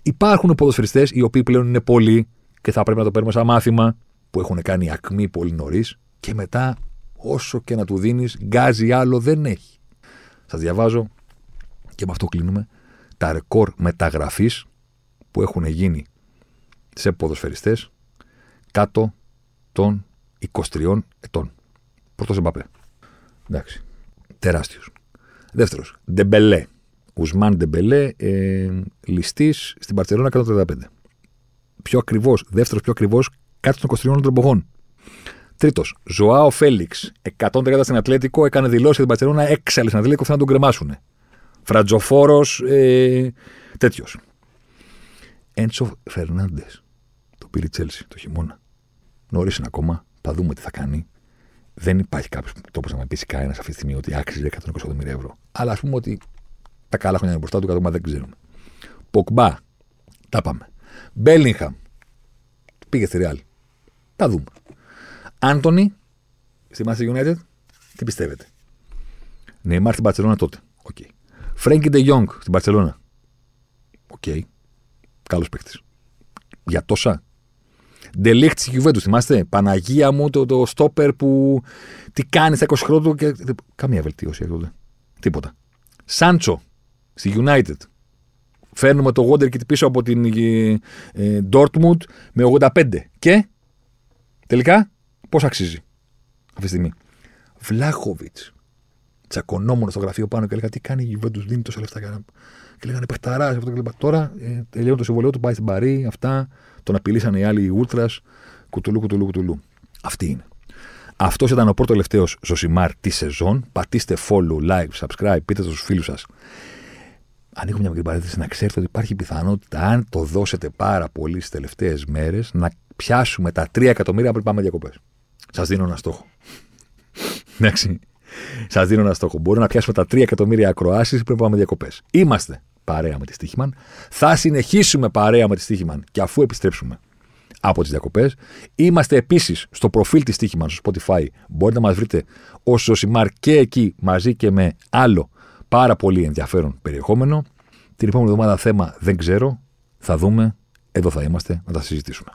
Υπάρχουν ποδοσφαιριστές οι οποίοι πλέον είναι πολλοί και θα πρέπει να το παίρνουμε σαν μάθημα που έχουν κάνει ακμή πολύ νωρίς και μετά όσο και να του δίνεις, γκάζι άλλο δεν έχει. Σας διαβάζω και με αυτό κλείνουμε τα ρεκόρ μεταγραφής που έχουν γίνει σε ποδοσφαιριστές κάτω των 23 ετών. Πρώτος Εμπαπέ. Εντάξει. Τεράστιος. Δεύτερος. Ντεμπελέ. Ουσμάν Ντεμπελέ, ε, ληστεία στην Μπαρσελόνα 135. Πιο ακριβός, δεύτερος πιο ακριβός, κάτω των 23 των Τρίτος, Ζωάο Φέληξ, 130 στην Ατλέτικο, έκανε δηλώσεις για την Παρσελόνα, έξαλλε στην Ατλέτικο, θέλουν να τον κρεμάσουν. Φρατζοφόρο, ε, τέτοιος. Έντσο Φερνάντες. Το πήρε η Τσέλση το χειμώνα. Νωρίς είναι ακόμα, θα δούμε τι θα κάνει δεν υπάρχει κάποιος τρόπο να με πείσει κανένας αυτή τη στιγμή ότι άξιζε 120 εκατομμύρια ευρώ. Αλλά ας πούμε ότι τα καλά χρόνια είναι μπροστά του, κατόπιν δεν ξέρουμε. Ποκμπά, τα 'παμε. Μπέλιγχαμ, πήγε στη Ρεάλ. Θα δούμε. Άντονι, στη Manchester United, τι πιστεύετε; Νεϊμάρ στην Μπαρσελόνα τότε. Okay. Φρένκι Ντε Γιόνγκ στην Μπαρσελόνα. OK. Okay. Καλός παίκτης. Για τόσα. Ντε Λιχτ στη Γιουβέντου, θυμάστε; Παναγία μου, το, το στόπερ που τι κάνεις στα 20 χρόνια και. Καμία βελτίωση αυτό. Τίποτα. Σάντσο στη United. Φέρνουμε το Wonderkid πίσω από την ε, ε, Dortmund με 85. Και τελικά πώς αξίζει αυτή τη στιγμή; Βλάχοβιτς. Τσακωνόμουν στο γραφείο πάνω και έλεγα τι κάνει η Juventus, δίνει τόσα λεφτά. Και λέγανε παιχταρά αυτό και Τώρα ε, τελειώνει το συμβολέο του, πάει στην Παρή, αυτά. Τον απειλήσανε οι άλλοι Ούτρα. Κουτουλού, κουτουλού, κουτουλού. Αυτή είναι. Αυτός ήταν ο πρώτος τελευταίος Ζωσιμάρ τη σεζόν. Πατήστε follow, like, subscribe, πείτε το στους φίλους σας. Ανοίγω μια μικρή παρένθεση να ξέρετε ότι υπάρχει πιθανότητα, αν το δώσετε πάρα πολύ στις τελευταίες μέρες, να πιάσουμε τα 3 εκατομμύρια πριν πάμε διακοπές. Σας δίνω ένα στόχο. Εντάξει. Σας δίνω ένα στόχο. Μπορούμε να πιάσουμε τα 3 εκατομμύρια ακροάσεις πριν πάμε διακοπές. Είμαστε παρέα με τη Στίχημαν. Θα συνεχίσουμε παρέα με τη Στίχημαν και αφού επιστρέψουμε από τις διακοπές. Είμαστε επίσης στο προφίλ της Στίχημαν στο Spotify. Μπορείτε να μας βρείτε ως Ζωσιμάρ και εκεί μαζί και με άλλο πάρα πολύ ενδιαφέρον περιεχόμενο. Την επόμενη εβδομάδα θέμα δεν ξέρω. Θα δούμε. Εδώ θα είμαστε να τα συζητήσουμε.